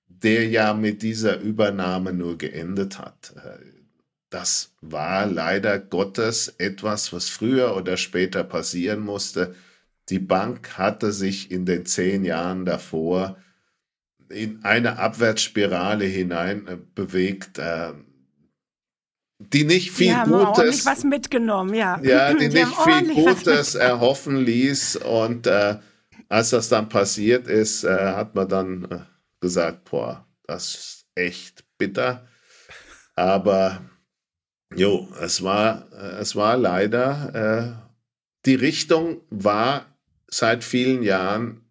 D: der ja mit dieser Übernahme nur geendet hat. Das war leider Gottes etwas, was früher oder später passieren musste. Die Bank hatte sich in den zehn Jahren davor in eine Abwärtsspirale hinein äh, bewegt, äh, die nicht viel die Gutes,
C: was mitgenommen, ja,
D: ja, die, die nicht viel Gutes erhoffen ließ und äh, als das dann passiert ist, äh, hat man dann äh, gesagt, boah, das ist echt bitter, aber Jo, es war, äh, es war leider, äh, die Richtung war seit vielen Jahren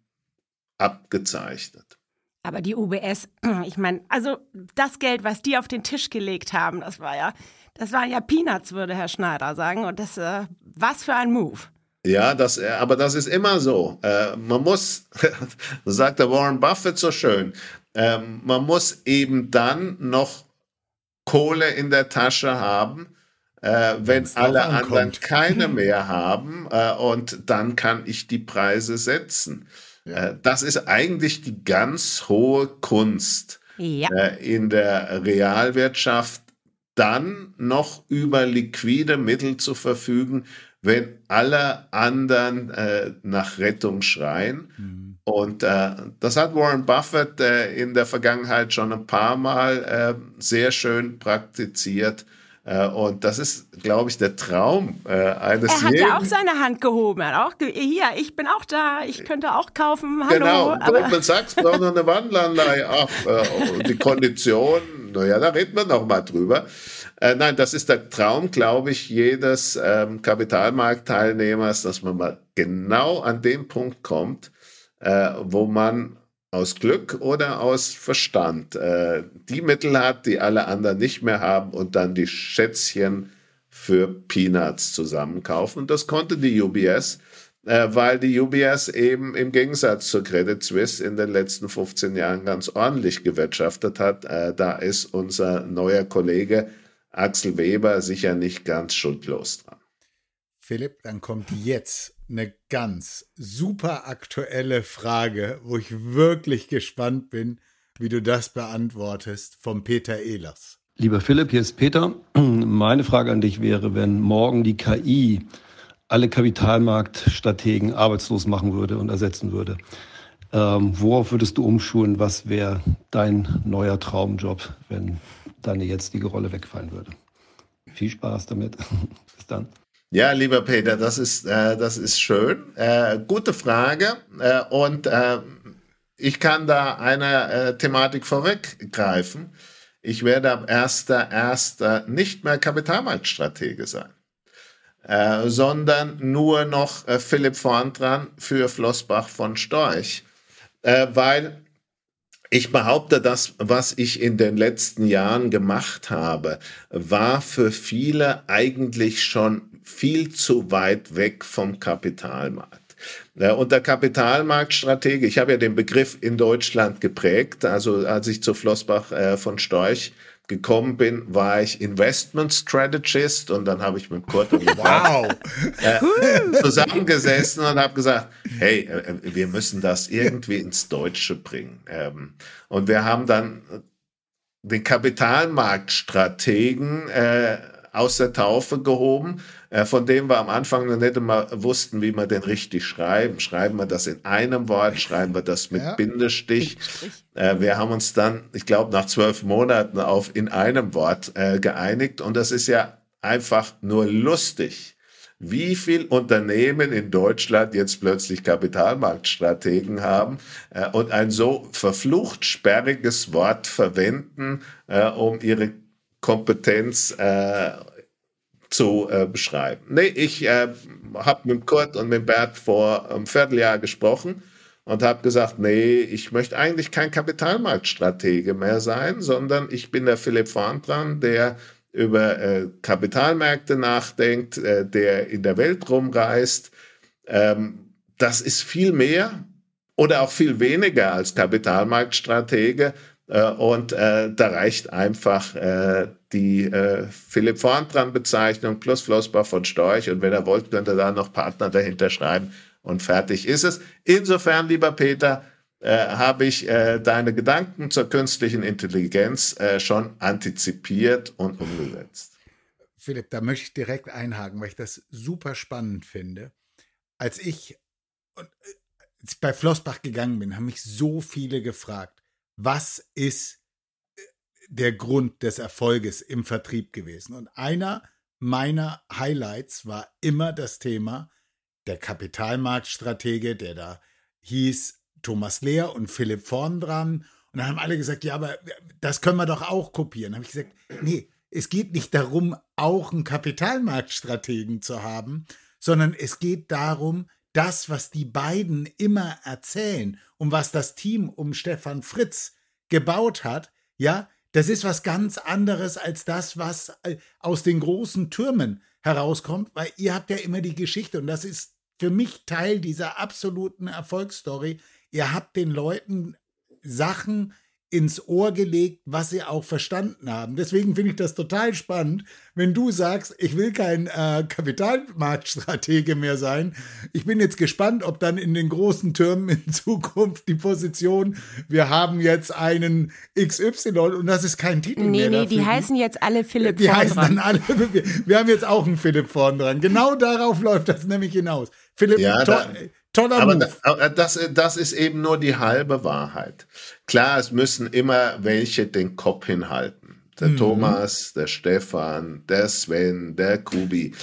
D: abgezeichnet.
C: Aber die UBS, <clears throat> ich meine, also das Geld, was die auf den Tisch gelegt haben, das war ja, das waren ja Peanuts, würde Herr Schneider sagen. Und das, äh, was für ein Move.
D: Ja, das, äh, aber das ist immer so. Äh, man muss, <laughs> sagt der Warren Buffett so schön, äh, man muss eben dann noch Kohle in der Tasche haben, äh, wenn alle anderen keine <laughs> mehr haben äh, und dann kann ich die Preise setzen. Ja. Äh, das ist eigentlich die ganz hohe Kunst ja. Äh, in der Realwirtschaft, dann noch über liquide Mittel zu verfügen, wenn alle anderen äh, nach Rettung schreien. Mhm. Und äh, das hat Warren Buffett äh, in der Vergangenheit schon ein paar Mal äh, sehr schön praktiziert. Äh, und das ist, glaube ich, der Traum äh, eines
C: Er hat jeden. ja auch seine Hand gehoben. Er hat auch hier, ich bin auch da, ich könnte auch kaufen. Hallo,
D: genau, Goldman Sachs braucht noch eine Wandelanleihe. Ach, äh, die Konditionen, naja, da reden wir noch mal drüber. Nein, das ist der Traum, glaube ich, jedes ähm, Kapitalmarktteilnehmers, dass man mal genau an dem Punkt kommt, äh, wo man aus Glück oder aus Verstand äh, die Mittel hat, die alle anderen nicht mehr haben und dann die Schätzchen für Peanuts zusammenkaufen. Und das konnte die UBS, äh, weil die UBS eben im Gegensatz zur Credit Suisse in den letzten 15 Jahren ganz ordentlich gewirtschaftet hat. Äh, da ist unser neuer Kollege Axel Weber sicher nicht ganz schuldlos dran.
B: Philipp, dann kommt jetzt eine ganz super aktuelle Frage, wo ich wirklich gespannt bin, wie du das beantwortest, vom Peter Ehlers.
F: Lieber Philipp, hier ist Peter. Meine Frage an dich wäre, wenn morgen die KI alle Kapitalmarktstrategen arbeitslos machen würde und ersetzen würde, ähm, worauf würdest du umschulen? Was wäre dein neuer Traumjob, wenn deine jetzige Rolle wegfallen würde? Viel Spaß damit. <laughs> Bis dann.
D: Ja, lieber Peter, das ist, äh, das ist schön. Äh, gute Frage. Äh, und äh, ich kann da eine äh, Thematik vorweggreifen. Ich werde ab 1.1. nicht mehr Kapitalmarktstratege sein, äh, sondern nur noch Philipp vorn dran für Flossbach von Storch. weil ich behaupte, das, was ich in den letzten Jahren gemacht habe, war für viele eigentlich schon viel zu weit weg vom Kapitalmarkt. Und der Kapitalmarktstratege, ich habe ja den Begriff in Deutschland geprägt, also als ich zu Flossbach äh, von Storch gekommen bin, war ich Investment Strategist und dann habe ich mit Kurt und wow. äh, zusammengesessen und habe gesagt, hey, äh, wir müssen das irgendwie ins Deutsche bringen. Ähm, und wir haben dann den Kapitalmarktstrategen äh, aus der Taufe gehoben, äh, von dem wir am Anfang noch nicht immer wussten, wie wir den richtig schreiben. Schreiben wir das in einem Wort, schreiben wir das mit ja. Bindestrich. Äh, wir haben uns dann, ich glaube, nach zwölf Monaten auf in einem Wort äh, geeinigt und das ist ja einfach nur lustig wie viel Unternehmen in Deutschland jetzt plötzlich Kapitalmarktstrategen haben äh, und ein so verflucht sperriges Wort verwenden, äh, um ihre Kompetenz äh, zu äh, beschreiben. Nee, ich äh, habe mit Kurt und mit Bert vor einem Vierteljahr gesprochen und habe gesagt, nee, ich möchte eigentlich kein Kapitalmarktstratege mehr sein, sondern ich bin der Philipp Vorn dran, der über äh, Kapitalmärkte nachdenkt, äh, der in der Welt rumreist. Ähm, das ist viel mehr oder auch viel weniger als Kapitalmarktstratege. Äh, und äh, da reicht einfach äh, die äh, Philipp Vorntran Bezeichnung plus Flossbach von Storch. Und wenn er wollt, könnt ihr da noch Partner dahinter schreiben und fertig ist es. Insofern, lieber Peter, äh, habe ich äh, deine Gedanken zur künstlichen Intelligenz äh, schon antizipiert und umgesetzt.
B: Philipp, da möchte ich direkt einhaken, weil ich das super spannend finde. Als ich ich bei Flossbach gegangen bin, haben mich so viele gefragt, was ist äh, der Grund des Erfolges im Vertrieb gewesen? Und einer meiner Highlights war immer das Thema der Kapitalmarktstratege, der da hieß Thomas Lehr und Philipp vorn dran. Und dann haben alle gesagt, ja, aber das können wir doch auch kopieren. Dann habe ich gesagt, nee, es geht nicht darum, auch einen Kapitalmarktstrategen zu haben, sondern es geht darum, das, was die beiden immer erzählen und was das Team um Stefan Fritz gebaut hat, ja, das ist was ganz anderes als das, was äh, aus den großen Türmen herauskommt, weil ihr habt ja immer die Geschichte und das ist für mich Teil dieser absoluten Erfolgsstory. Ihr habt den Leuten Sachen ins Ohr gelegt, was sie auch verstanden haben. Deswegen finde ich das total spannend, wenn du sagst, ich will kein äh, Kapitalmarktstratege mehr sein. Ich bin jetzt gespannt, ob dann in den großen Türmen in <laughs> Zukunft die Position, wir haben jetzt einen XY und das ist kein Titel
C: nee,
B: mehr.
C: Nee, nee, die heißen jetzt alle Philipp
B: Die heißen dran. dann alle, <laughs> wir, wir, haben jetzt auch einen Philipp vorn dran. Genau darauf läuft das nämlich hinaus. Philipp,
D: ja, da, Toller aber Move. das, das ist eben nur die halbe Wahrheit. Klar, es müssen immer welche den Kopf hinhalten. Der mhm. Thomas, der Stefan, der Sven, der Kubi.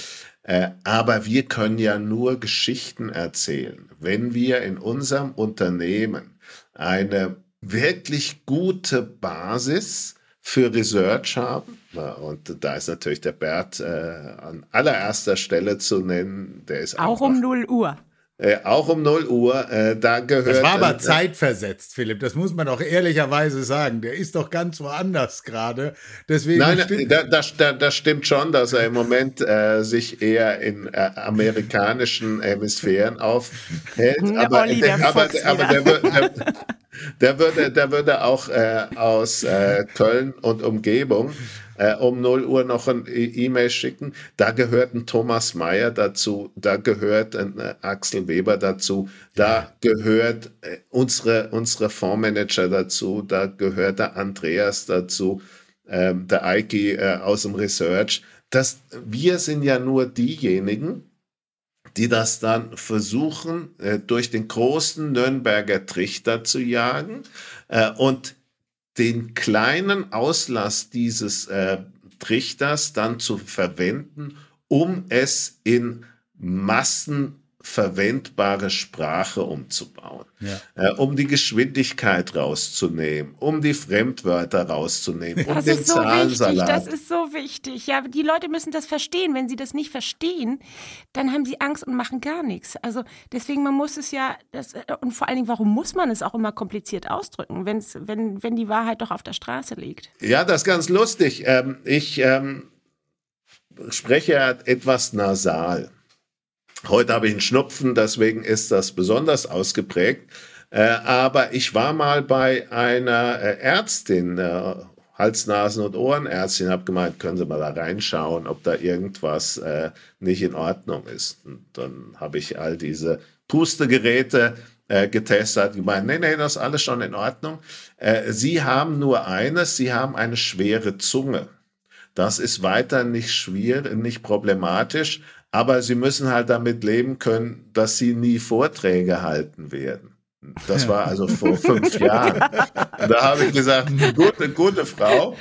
D: Äh, aber wir können ja nur Geschichten erzählen, wenn wir in unserem Unternehmen eine wirklich gute Basis für Research haben. Und da ist natürlich der Bert äh, an allererster Stelle zu nennen. Der ist
C: auch um 0 Uhr.
D: Äh, auch um 0 Uhr, äh, da gehört.
B: Das war aber äh, zeitversetzt, Philipp, das muss man doch ehrlicherweise sagen. Der ist doch ganz woanders gerade. Deswegen
D: Nein, das, das, das stimmt schon, dass er im Moment äh, sich eher in äh, amerikanischen Hemisphären aufhält. aber, Olli, der, aber, aber der, der, der, würde, der würde auch äh, aus äh, Köln und Umgebung äh, um 0 Uhr noch ein e- E-Mail schicken. Da gehört ein Thomas Mayer dazu, da gehört ein äh, Axel Weber dazu, da gehört äh, unsere, unsere Fondsmanager dazu, da gehört der Andreas dazu, ähm, der Eiki äh, aus dem Research. Das, wir sind ja nur diejenigen, die das dann versuchen, äh, durch den großen Nürnberger Trichter zu jagen. Äh, und den kleinen Auslass dieses äh, Trichters dann zu verwenden, um es in Massen verwendbare Sprache umzubauen, ja. äh, um die Geschwindigkeit rauszunehmen, um die Fremdwörter rauszunehmen, um das den ist so Zahlensalat.
C: Wichtig, das ist so wichtig. Ja, die Leute müssen das verstehen. Wenn sie das nicht verstehen, dann haben sie Angst und machen gar nichts. Also deswegen, man muss es ja, das, äh, und vor allen Dingen, warum muss man es auch immer kompliziert ausdrücken, wenn's, wenn, wenn die Wahrheit doch auf der Straße liegt?
D: Ja, das ist ganz lustig. Ähm, ich ähm, spreche etwas nasal. Heute habe ich einen Schnupfen, deswegen ist das besonders ausgeprägt. Äh, aber ich war mal bei einer äh, Ärztin, äh, Hals-, Nasen- und Ohrenärztin, habe gemeint, können Sie mal da reinschauen, ob da irgendwas äh, nicht in Ordnung ist. Und dann habe ich all diese Pustegeräte äh, getestet, gemeint, nee, nee, das ist alles schon in Ordnung. Sie haben nur eines, Sie haben eine schwere Zunge. Das ist weiter nicht schwierig, nicht problematisch, aber sie müssen halt damit leben können, dass sie nie Vorträge halten werden. Das war also vor fünf <laughs> Jahren. Da habe ich gesagt, gute, gute Frau,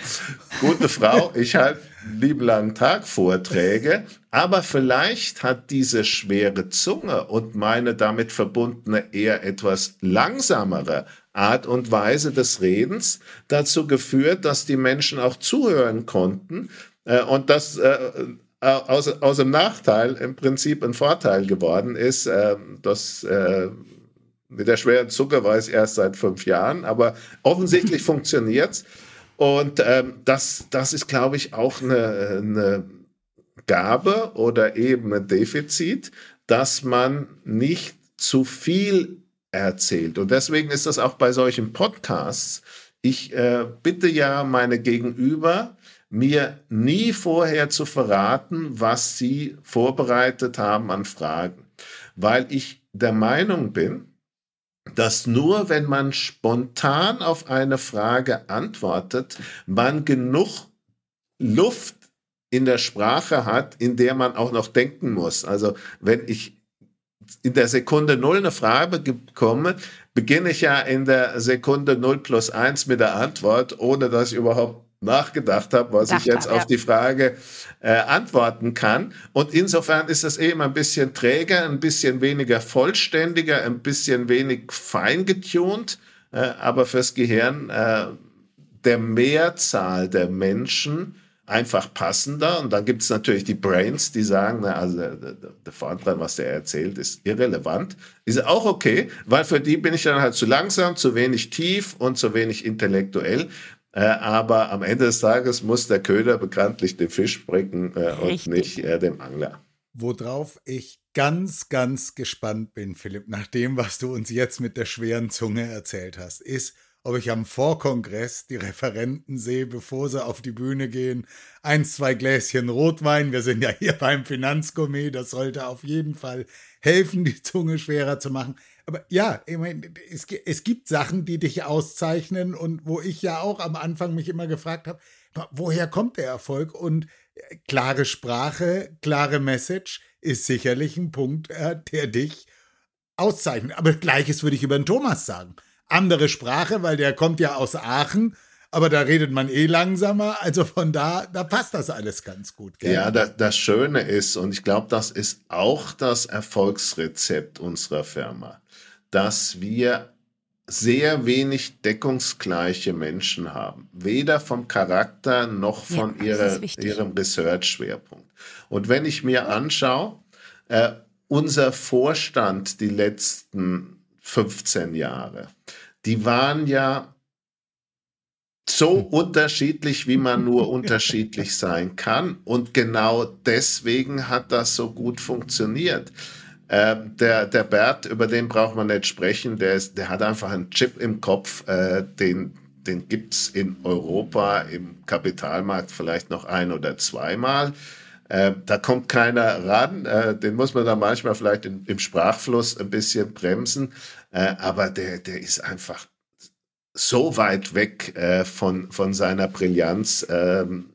D: gute Frau, ich halte lieben langen Tag Vorträge, aber vielleicht hat diese schwere Zunge und meine damit verbundene eher etwas langsamere Art und Weise des Redens dazu geführt, dass die Menschen auch zuhören konnten äh, und das äh, äh, aus, aus dem Nachteil im Prinzip ein Vorteil geworden ist. Äh, das äh, mit der schweren Zucker weiß erst seit fünf Jahren, aber offensichtlich <laughs> funktioniert's. Und ähm, das, das ist, glaube ich, auch eine, eine Gabe oder eben ein Defizit, dass man nicht zu viel erzählt. Und deswegen ist das auch bei solchen Podcasts. Ich äh, bitte ja meine Gegenüber, mir nie vorher zu verraten, was sie vorbereitet haben an Fragen, weil ich der Meinung bin, dass nur wenn man spontan auf eine Frage antwortet, man genug Luft in der Sprache hat, in der man auch noch denken muss. Also wenn ich in der Sekunde null eine Frage bekomme, beginne ich ja in der Sekunde null plus eins mit der Antwort, ohne dass ich überhaupt nachgedacht habe, was Dacht ich jetzt hab, auf ja. die Frage äh, antworten kann. Und insofern ist es eben ein bisschen träger, ein bisschen weniger vollständiger, ein bisschen wenig feingetunt, äh, aber fürs Gehirn äh, der Mehrzahl der Menschen einfach passender. Und dann gibt es natürlich die Brains, die sagen, na, also der, der, der Vortrag, was der erzählt, ist irrelevant. Ist auch okay, weil für die bin ich dann halt zu langsam, zu wenig tief und zu wenig intellektuell. Äh, aber am Ende des Tages muss der Köder bekanntlich den Fisch bringen äh, und nicht äh, dem Angler.
B: Worauf ich ganz, ganz gespannt bin, Philipp, nach dem, was du uns jetzt mit der schweren Zunge erzählt hast, ist, ob ich am Vorkongress die Referenten sehe, bevor sie auf die Bühne gehen. Eins, zwei Gläschen Rotwein. Wir sind ja hier <laughs> beim Finanzgourmet. Das sollte auf jeden Fall helfen, die Zunge schwerer zu machen. Aber ja, ich meine, es, es gibt Sachen, die dich auszeichnen und wo ich ja auch am Anfang mich immer gefragt habe, woher kommt der Erfolg? Und äh, klare Sprache, klare Message ist sicherlich ein Punkt, äh, der dich auszeichnet. Aber gleiches würde ich über den Thomas sagen. Andere Sprache, weil der kommt ja aus Aachen aber da redet man eh langsamer. Also von da, da passt das alles ganz gut.
D: Gell? Ja, das, das Schöne ist, und ich glaube, das ist auch das Erfolgsrezept unserer Firma dass wir sehr wenig deckungsgleiche Menschen haben. Weder vom Charakter noch von ja, ihrer, ihrem Research-Schwerpunkt. Und wenn ich mir anschaue, äh, unser Vorstand die letzten 15 Jahre, die waren ja so unterschiedlich, wie man nur <laughs> unterschiedlich sein kann. Und genau deswegen hat das so gut funktioniert. Äh, der, der Bert, über den braucht man nicht sprechen, der, ist, der hat einfach einen Chip im Kopf, äh, den, den gibt's in Europa im Kapitalmarkt vielleicht noch ein oder zweimal. Äh, da kommt keiner ran, äh, den muss man dann manchmal vielleicht in, im Sprachfluss ein bisschen bremsen, äh, aber der, der ist einfach so weit weg äh, von, von seiner Brillanz. Ähm,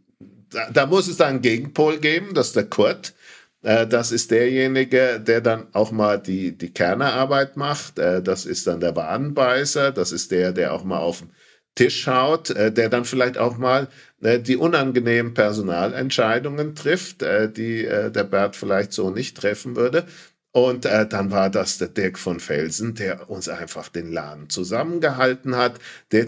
D: da, da, muss es einen Gegenpol geben, das ist der Kurt. Äh, das ist derjenige, der dann auch mal die, die Kernearbeit macht. Äh, das ist dann der Wadenbeißer. Das ist der, der auch mal auf den Tisch haut, äh, der dann vielleicht auch mal die unangenehmen Personalentscheidungen trifft, die der Bert vielleicht so nicht treffen würde. Und äh, dann war das der Dirk von Felsen, der uns einfach den Laden zusammengehalten hat, der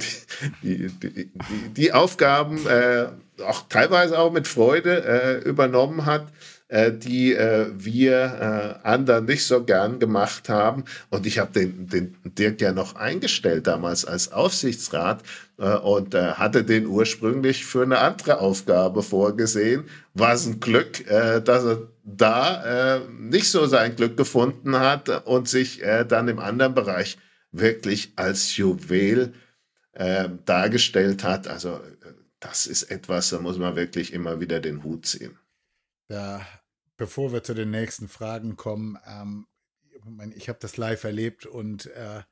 D: die, die, die, die Aufgaben äh, auch teilweise auch mit Freude äh, übernommen hat, äh, die äh, wir äh, anderen nicht so gern gemacht haben. Und ich habe den, den Dirk ja noch eingestellt damals als Aufsichtsrat äh, und äh, hatte den ursprünglich für eine andere Aufgabe vorgesehen. War es ein Glück, dass er da nicht so sein Glück gefunden hat und sich dann im anderen Bereich wirklich als Juwel dargestellt hat. Also das ist etwas, da muss man wirklich immer wieder den Hut ziehen.
B: Ja, bevor wir zu den nächsten Fragen kommen, ähm, ich habe das live erlebt und äh,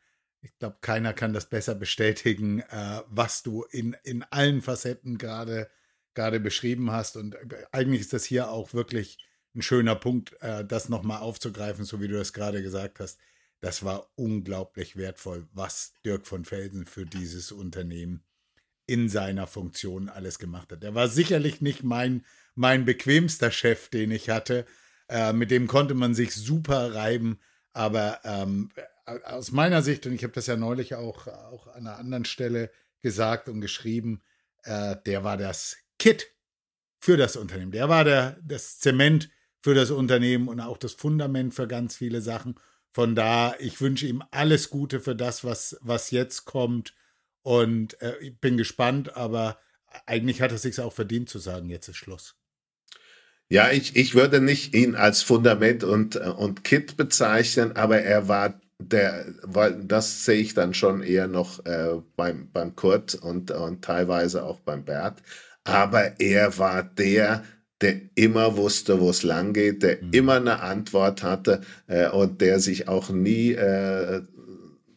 B: ich glaube, keiner kann das besser bestätigen, äh, was du in, in allen Facetten gerade gerade beschrieben hast. Und äh, eigentlich ist das hier auch wirklich ein schöner Punkt, äh, das nochmal aufzugreifen, so wie du das gerade gesagt hast. Das war unglaublich wertvoll, was Dirk von Felsen für dieses Unternehmen in seiner Funktion alles gemacht hat. Er war sicherlich nicht mein, mein bequemster Chef, den ich hatte. Äh, mit dem konnte man sich super reiben. Aber ähm, aus meiner Sicht, und ich habe das ja neulich auch, auch an einer anderen Stelle gesagt und geschrieben, äh, der war das Kit für das Unternehmen. Der war der, das Zement für das Unternehmen und auch das Fundament für ganz viele Sachen. Von da, ich wünsche ihm alles Gute für das, was, was jetzt kommt. Und äh, ich bin gespannt, aber eigentlich hat es sich auch verdient zu sagen, jetzt ist Schluss.
D: Ja, ich, ich würde nicht ihn als Fundament und, und Kit bezeichnen, aber er war der, weil das sehe ich dann schon eher noch äh, beim, beim Kurt und, und teilweise auch beim Bert. Aber er war der, der immer wusste, wo es lang geht, der mhm. immer eine Antwort hatte äh, und der sich auch nie äh,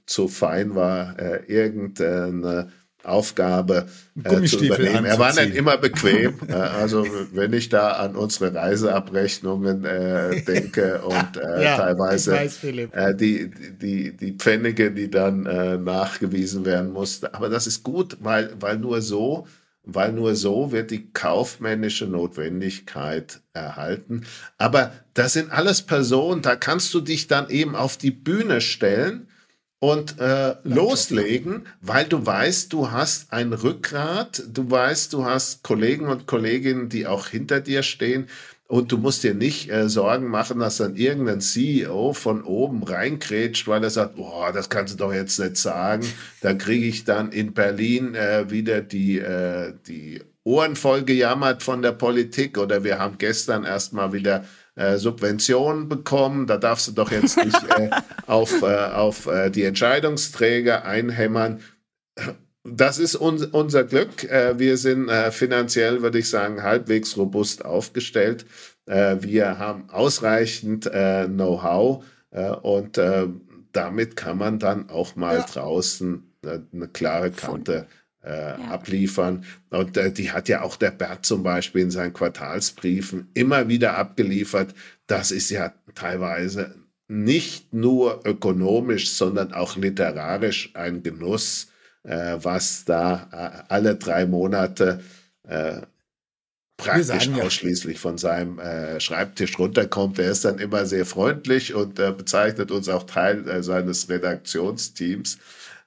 D: zu fein war, äh, irgendeine Aufgabe äh, zu übernehmen. Er war nicht immer bequem. <laughs> äh, also wenn ich da an unsere Reiseabrechnungen äh, denke <laughs> und äh, ja, teilweise weiß, äh, die, die, die Pfennige, die dann äh, nachgewiesen werden mussten. Aber das ist gut, weil, weil nur so weil nur so wird die kaufmännische Notwendigkeit erhalten. Aber das sind alles Personen, da kannst du dich dann eben auf die Bühne stellen und äh, loslegen, weil du weißt, du hast ein Rückgrat, du weißt, du hast Kollegen und Kolleginnen, die auch hinter dir stehen. Und du musst dir nicht äh, Sorgen machen, dass dann irgendein CEO von oben reinkrätscht, weil er sagt, boah, das kannst du doch jetzt nicht sagen. Da kriege ich dann in Berlin äh, wieder die, äh, die Ohren voll gejammert von der Politik oder wir haben gestern erstmal wieder äh, Subventionen bekommen. Da darfst du doch jetzt nicht äh, <laughs> auf, äh, auf äh, die Entscheidungsträger einhämmern das ist un unser Glück. Äh, wir sind finanziell, würde ich sagen, halbwegs robust aufgestellt. Wir haben ausreichend Know-how und damit kann man dann auch mal ja. draußen eine klare Kante ja. abliefern. Und die hat ja auch der Bert zum Beispiel in seinen Quartalsbriefen immer wieder abgeliefert. Das ist ja teilweise nicht nur ökonomisch, sondern auch literarisch ein Genuss äh, was da äh, alle drei Monate äh, praktisch ja. ausschließlich von seinem äh, Schreibtisch runterkommt. Er ist dann immer sehr freundlich und äh, bezeichnet uns auch Teil äh, seines Redaktionsteams.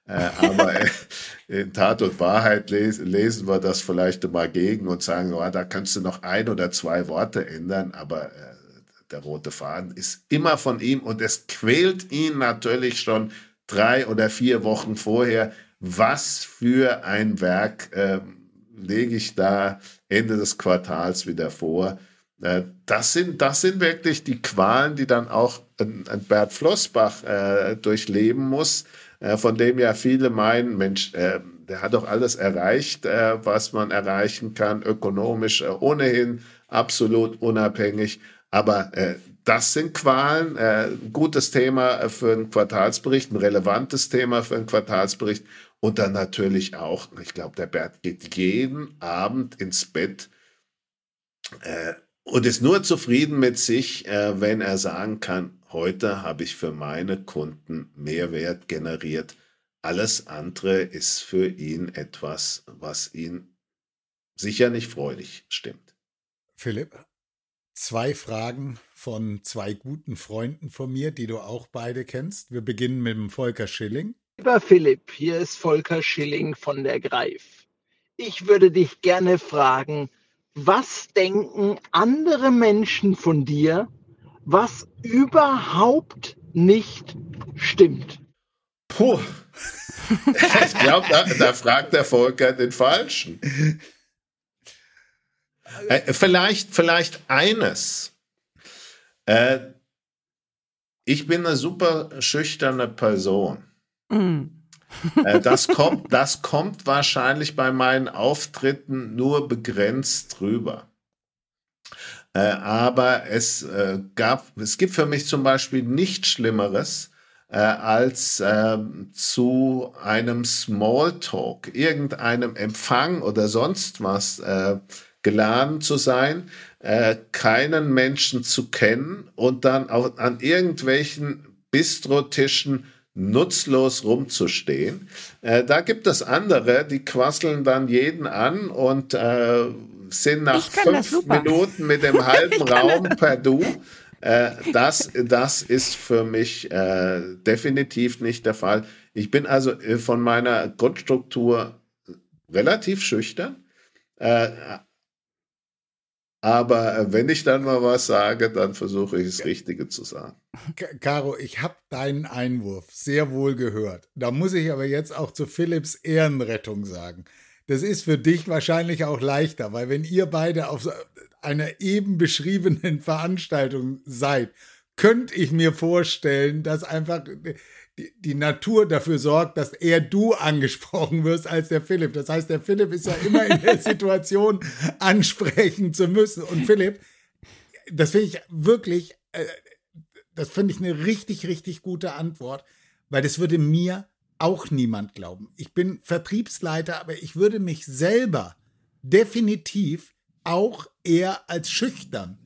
D: Äh, aber <laughs> in Tat und Wahrheit les lesen wir das vielleicht immer gegen und sagen, oh, da kannst du noch ein oder zwei Worte ändern, aber äh, der rote Faden ist immer von ihm und es quält ihn natürlich schon drei oder vier Wochen vorher. Was für ein Werk äh, lege ich da Ende des Quartals wieder vor? Äh, das, sind, das sind wirklich die Qualen, die dann auch Bert Flossbach äh, durchleben muss, von dem ja viele meinen, Mensch, äh, der hat doch alles erreicht, äh, was man erreichen kann, ökonomisch ohnehin absolut unabhängig. Aber äh, das sind Qualen. Äh, gutes Thema für einen Quartalsbericht, ein relevantes Thema für einen Quartalsbericht. Und dann natürlich auch, ich glaube, der Bert geht jeden Abend ins Bett äh, und ist nur zufrieden mit sich, äh, wenn er sagen kann, heute habe ich für meine Kunden Mehrwert generiert. Alles andere ist für ihn etwas, was ihn sicher nicht freudig stimmt.
B: Philipp, zwei Fragen von zwei guten Freunden von mir, die du auch beide kennst. Wir beginnen mit dem Volker Schilling.
G: Lieber Philipp, hier ist Volker Schilling von der Greif. Ich würde dich gerne fragen, was denken andere Menschen von dir, was überhaupt nicht stimmt?
D: Puh. <laughs> Ich glaube, da, da fragt der Volker den Falschen. Äh, vielleicht, vielleicht eines. Äh, ich bin eine super schüchterne Person. Mm. äh, das, kommt, das kommt wahrscheinlich bei meinen Auftritten nur begrenzt drüber. Äh, aber es äh, gab, es gibt für mich zum Beispiel nichts Schlimmeres, äh, als äh, zu einem Smalltalk, irgendeinem Empfang oder sonst was äh, geladen zu sein, äh, keinen Menschen zu kennen und dann auch an irgendwelchen Bistrotischen nutzlos rumzustehen. Äh, da gibt es andere, die quasseln dann jeden an und äh, sind nach fünf Minuten mit dem <laughs> halben Raum per Du. Äh, das, das ist für mich äh, definitiv nicht der Fall. Ich bin also äh, von meiner Grundstruktur relativ schüchtern, äh, aber äh, wenn ich dann mal was sage, dann versuche ich das Richtige zu sagen.
B: Caro, ich habe deinen Einwurf sehr wohl gehört. Da muss ich aber jetzt auch zu Philips Ehrenrettung sagen. Das ist für dich wahrscheinlich auch leichter, weil wenn ihr beide auf einer eben beschriebenen Veranstaltung seid, könnte ich mir vorstellen, dass einfach die, die Natur dafür sorgt, dass eher du angesprochen wirst als der Philipp. Das heißt, der Philipp ist ja immer in der <laughs> Situation, ansprechen zu müssen. Und Philipp, das finde ich wirklich, äh, das finde ich eine richtig, richtig gute Antwort, weil das würde mir auch niemand glauben. Ich bin Vertriebsleiter, aber ich würde mich selber definitiv auch eher als schüchtern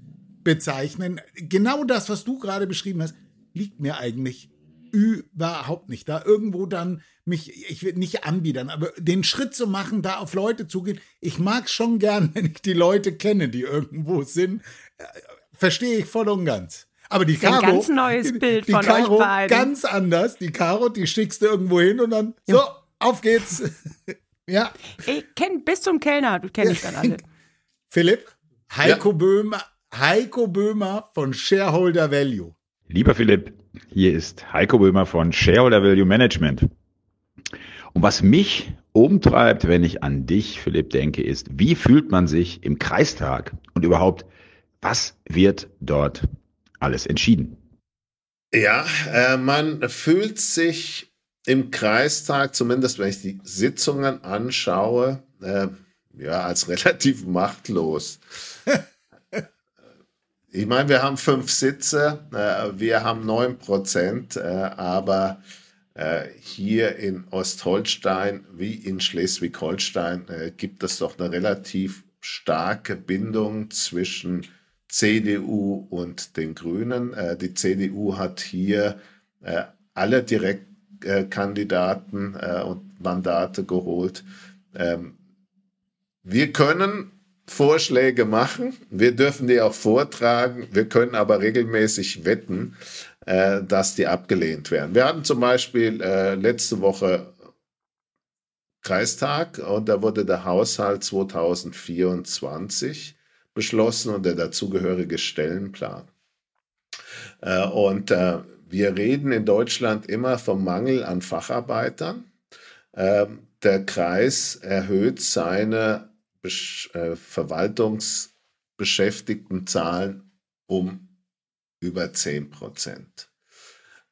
B: bezeichnen. Genau das, was du gerade beschrieben hast, liegt mir eigentlich überhaupt nicht. Da irgendwo dann mich, ich will nicht anbiedern, aber den Schritt zu machen, da auf Leute zugehen. Ich mag es schon gern, <laughs> wenn ich die Leute kenne, die irgendwo sind. Äh, verstehe ich voll und ganz. Aber die Caro,
C: ein ganz neues Bild
B: die
C: von
B: Caro,
C: euch beiden.
B: ganz anders. Die Caro, die schickst du irgendwo hin und dann ja. so, auf geht's. <laughs> ja.
C: Ich kenne bis zum Kellner, du kennst dann alle. <laughs>
B: Philipp, Heiko ja. Böhmer, Heiko Böhmer von Shareholder Value.
H: Lieber Philipp, hier ist Heiko Böhmer von Shareholder Value Management. Und was mich umtreibt, wenn ich an dich, Philipp, denke, ist, wie fühlt man sich im Kreistag und überhaupt, was wird dort alles entschieden?
D: Ja, äh, man fühlt sich im Kreistag, zumindest wenn ich die Sitzungen anschaue, äh, ja, als <laughs> relativ machtlos. <laughs> Ich meine, wir haben fünf Sitze, äh, wir haben neun Prozent, äh, aber äh, hier in Ostholstein wie in Schleswig-Holstein äh, gibt es doch eine relativ starke Bindung zwischen CDU und den Grünen. Äh, die CDU hat hier äh, alle Direktkandidaten und Mandate geholt. Ähm, wir können Vorschläge machen. Wir dürfen die auch vortragen. Wir können aber regelmäßig wetten, äh, dass die abgelehnt werden. Wir hatten zum Beispiel äh, letzte Woche Kreistag und da wurde der Haushalt 2024 beschlossen und der dazugehörige Stellenplan. Äh, und äh, wir reden in Deutschland immer vom Mangel an Facharbeitern. Ähm, der Kreis erhöht seine Verwaltungsbeschäftigtenzahlen um über 10 Prozent.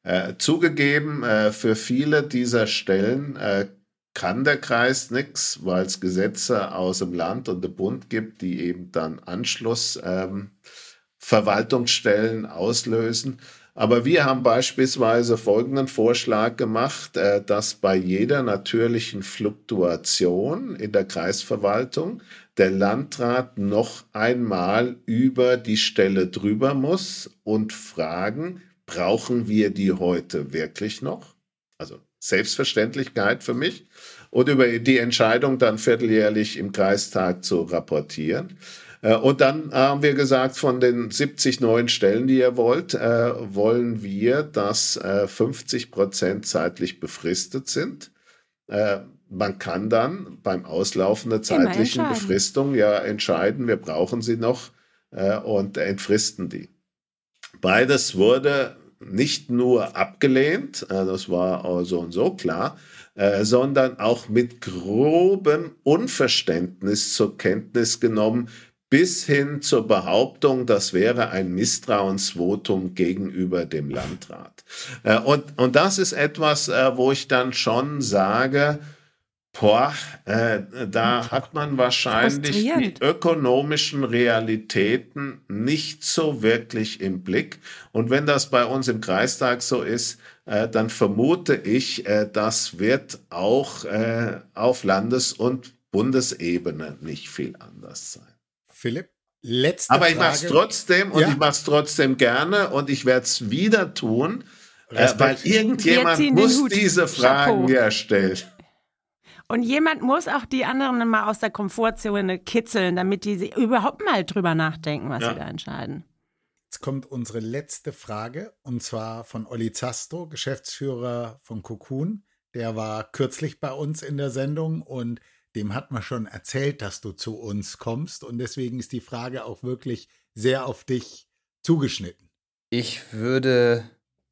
D: Äh, zugegeben, äh, für viele dieser Stellen äh, kann der Kreis nichts, weil es Gesetze aus dem Land und dem Bund gibt, die eben dann Anschlussverwaltungsstellen ähm, auslösen. Aber wir haben beispielsweise folgenden Vorschlag gemacht, äh, dass bei jeder natürlichen Fluktuation in der Kreisverwaltung der Landrat noch einmal über die Stelle drüber muss und fragen, brauchen wir die heute wirklich noch? Also Selbstverständlichkeit für mich. Und über die Entscheidung dann vierteljährlich im Kreistag zu rapportieren. Äh, und dann haben wir gesagt, von den 70 neuen Stellen, die ihr wollt, äh, wollen wir, dass 50 äh, Prozent zeitlich befristet sind. Man kann dann beim Auslaufen der zeitlichen Befristung ja entscheiden, wir brauchen sie noch und entfristen die. Beides wurde nicht nur abgelehnt, das war so und so klar, sondern auch mit grobem Unverständnis zur Kenntnis genommen, bis hin zur Behauptung, das wäre ein Misstrauensvotum gegenüber dem Landrat. Äh, und, und das ist etwas, wo ich dann schon sage, Boah, äh, da hat man wahrscheinlich die ökonomischen Realitäten nicht so wirklich im Blick. Und wenn das bei uns im Kreistag so ist, äh, dann vermute ich, äh, das wird auch äh, auf Landes- und Bundesebene nicht viel anders sein.
B: Philipp, letzte
D: Aber ich mache es trotzdem und ja. ich mache es trotzdem gerne und ich werde es wieder tun, äh, weil irgendjemand muss diese Fragen Chapeau. ja stellen.
C: Und jemand muss auch die anderen mal aus der Komfortzone kitzeln, damit die überhaupt mal drüber nachdenken, was ja. sie da entscheiden.
B: Jetzt kommt unsere letzte Frage und zwar von Olli Zasto, Geschäftsführer von Cocoon. Der war kürzlich bei uns in der Sendung und dem hat man schon erzählt, dass du zu uns kommst und deswegen ist die Frage auch wirklich sehr auf dich zugeschnitten.
I: Ich würde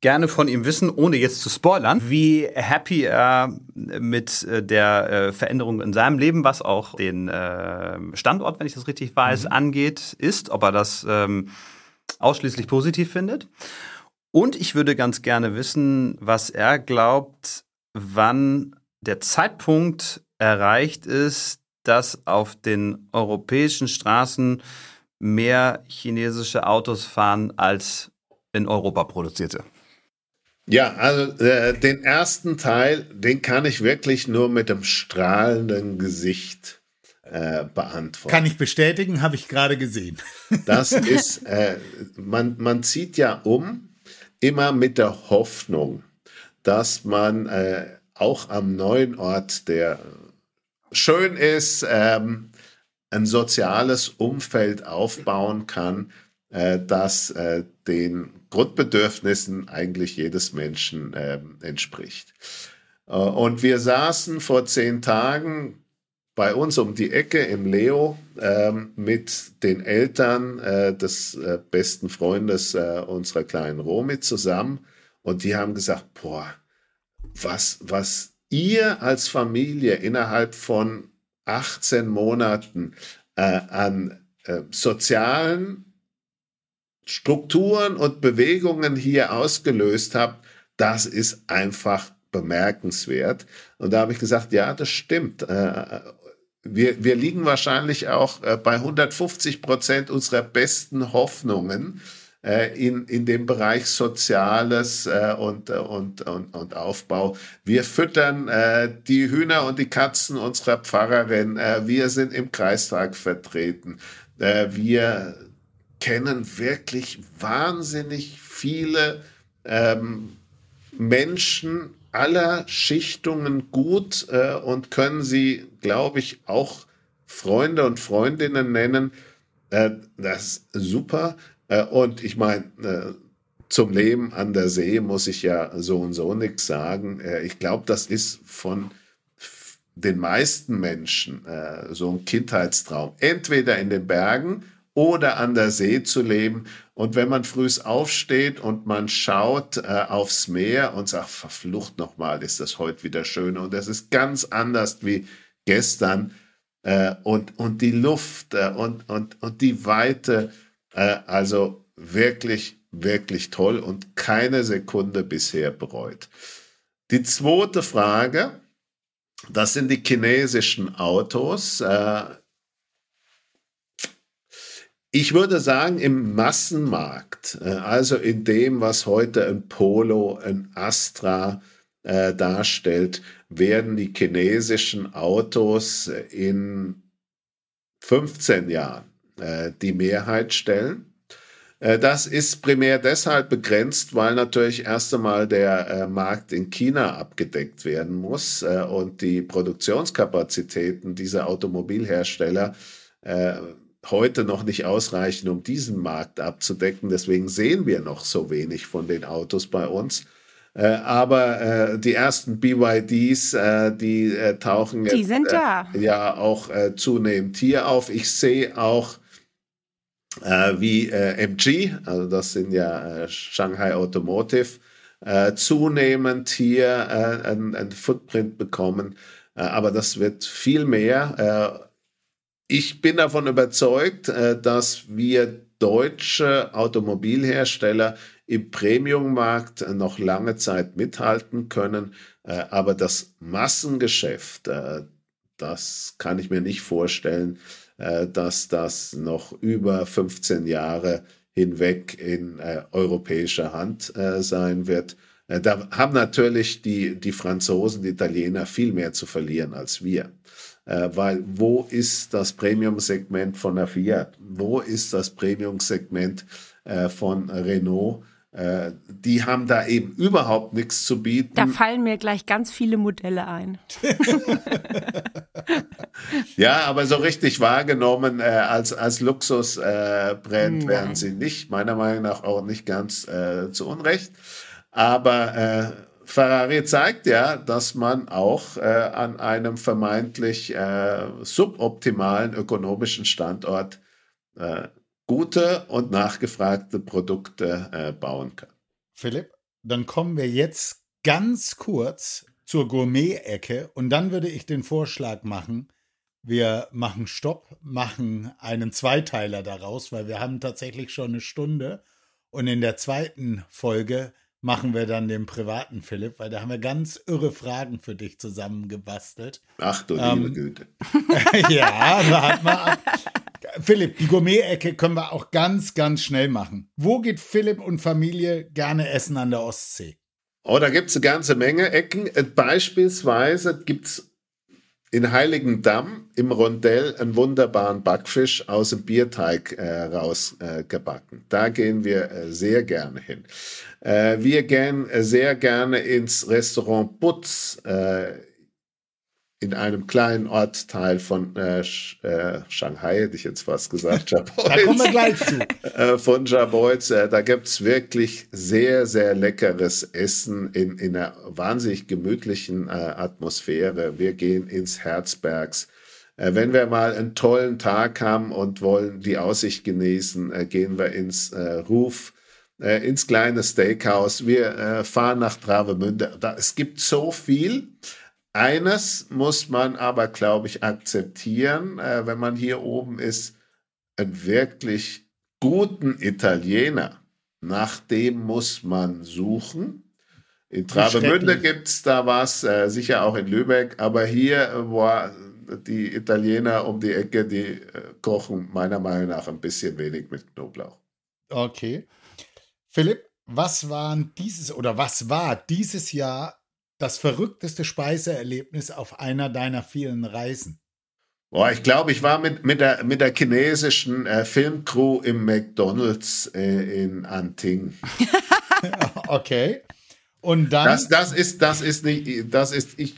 I: gerne von ihm wissen, ohne jetzt zu spoilern, wie happy er mit äh, der äh, Veränderung in seinem Leben, was auch den äh, Standort, wenn ich das richtig weiß, mhm. angeht, ist, ob er das ähm, ausschließlich positiv findet. Und ich würde ganz gerne wissen, was er glaubt, wann der Zeitpunkt erreicht ist, dass auf den europäischen Straßen mehr chinesische Autos fahren als in Europa produzierte.
D: Ja, also äh, den ersten Teil, den kann ich wirklich nur mit dem strahlenden Gesicht äh, beantworten.
B: Kann ich bestätigen, habe ich gerade gesehen. <laughs>
D: Das ist, äh, man, man zieht ja um, immer mit der Hoffnung, dass man äh, auch am neuen Ort, der schön ist, ähm, ein soziales Umfeld aufbauen kann, äh, das äh, den Grundbedürfnissen eigentlich jedes Menschen äh, entspricht. Und wir saßen vor zehn Tagen bei uns um die Ecke im Leo äh, mit den Eltern äh, des äh, besten Freundes äh, unserer kleinen Romy zusammen und die haben gesagt, boah, was, was ihr als Familie innerhalb von 18 Monaten an sozialen Strukturen und Bewegungen hier ausgelöst habt, das ist einfach bemerkenswert. Und da habe ich gesagt, ja, das stimmt. Äh, wir, wir liegen wahrscheinlich auch äh, bei 150 Prozent unserer besten Hoffnungen äh, in, in dem Bereich Soziales und, und, und, und Aufbau. Wir füttern die Hühner und die Katzen unserer Pfarrerin. Wir sind im Kreistag vertreten. Wir kennen wirklich wahnsinnig viele ähm, Menschen aller Schichtungen gut äh, und können sie, glaube ich, auch Freunde und Freundinnen nennen. Äh, das ist super. Äh, und ich meine, äh, zum Leben an der See muss ich ja so und so nichts sagen. Äh, ich glaube, das ist von den meisten Menschen so ein Kindheitstraum. Entweder in den Bergen oder an der See zu leben. Und wenn man frühs aufsteht und man schaut aufs Meer und sagt, verflucht nochmal, ist das heute wieder schön. Und das ist ganz anders wie gestern. Und, und die Luft und, und, und die Weite, also wirklich, wirklich toll und keine Sekunde bisher bereut. Die zweite Frage, das sind die chinesischen Autos. Äh, ich würde sagen, im Massenmarkt, äh, also in dem, was heute ein Polo, ein Astra äh, darstellt, werden die chinesischen Autos in 15 Jahren äh, die Mehrheit stellen. Äh, das ist primär deshalb begrenzt, weil natürlich erst einmal der äh, Markt in China abgedeckt werden muss äh, und die Produktionskapazitäten dieser Automobilhersteller heute noch nicht ausreichen, um diesen Markt abzudecken. Deswegen sehen wir noch so wenig von den Autos bei uns. aber die ersten BYDs, die tauchen
C: die jetzt,
D: ja auch zunehmend hier auf. Ich sehe auch äh, wie äh, MG, also das sind ja äh, Shanghai Automotive, äh, zunehmend hier äh, ein, ein, Footprint bekommen. Äh, aber das wird viel mehr. ich bin davon überzeugt, dass wir deutsche Automobilhersteller im Premiummarkt noch lange Zeit mithalten können. aber das Massengeschäft, das kann ich mir nicht vorstellen, äh, dass das noch über 15 Jahre hinweg in äh, europäischer Hand äh, sein wird. Äh, da haben natürlich die, die Franzosen, die Italiener viel mehr zu verlieren als wir. Äh, weil wo ist das Premium-Segment von der Fiat? Wo ist das Premium-Segment äh, von Renault? Äh, die haben da eben überhaupt nichts zu bieten.
C: Da fallen mir gleich ganz viele Modelle ein. <laughs>
D: ja, aber so richtig wahrgenommen äh, als, als Luxusbrand äh, werden sie nicht, meiner Meinung nach auch nicht ganz äh, zu Unrecht. Aber äh, Ferrari zeigt ja, dass man auch äh, an einem vermeintlich suboptimalen ökonomischen Standort gute und nachgefragte Produkte äh, bauen kann.
B: Philipp, dann kommen wir jetzt ganz kurz zur Gourmet-Ecke und dann würde ich den Vorschlag machen, wir machen Stopp, machen einen Zweiteiler daraus, weil wir haben tatsächlich schon eine Stunde und in der zweiten Folge machen wir dann den privaten Philipp, weil da haben wir ganz irre Fragen für dich zusammengebastelt.
D: Ach du ähm, liebe Güte. <laughs>
B: ja, warte mal ab. Philipp, die Gourmet-Ecke können wir auch ganz, ganz schnell machen. Wo geht Philipp und Familie gerne essen an der Ostsee?
D: Oh, da gibt es eine ganze Menge Ecken. Äh, beispielsweise gibt es in Heiligendamm im Rondell einen wunderbaren Backfisch aus dem Bierteig äh, rausgebacken. Äh, da gehen wir äh, sehr gerne hin. Äh, wir gehen äh, sehr gerne ins Restaurant Butz in einem kleinen Ortsteil von äh, äh, Shanghai, hätte ich jetzt fast gesagt, <laughs>
B: Jaboiz. da kommen wir gleich zu. <laughs>
D: Äh, von Jaboiz, äh, da gibt's wirklich sehr, sehr leckeres Essen in, in einer wahnsinnig gemütlichen äh, Atmosphäre. Wir gehen ins Herzbergs. Äh, wenn wir mal einen tollen Tag haben und wollen die Aussicht genießen, gehen wir ins Ruf ins kleine Steakhouse. Wir fahren nach Travemünde. Da, es gibt so viel. Eines muss man aber, glaube ich, akzeptieren, äh, wenn man hier oben ist, einen wirklich guten Italiener, nach dem muss man suchen. In Travemünde gibt es da was, äh, sicher auch in Lübeck, aber hier, äh, wo die Italiener um die Ecke, die äh, kochen meiner Meinung nach ein bisschen wenig mit Knoblauch.
B: Okay. Philipp, was waren dieses oder was war dieses Jahr das verrückteste Speiseerlebnis auf einer deiner vielen Reisen?
D: Boah, ich glaube, ich war mit, mit, der, mit der chinesischen äh, Filmcrew im McDonalds äh, in Anting. <laughs>
B: okay. Und dann.
D: Das, das, ist, das ist nicht, das ist ich,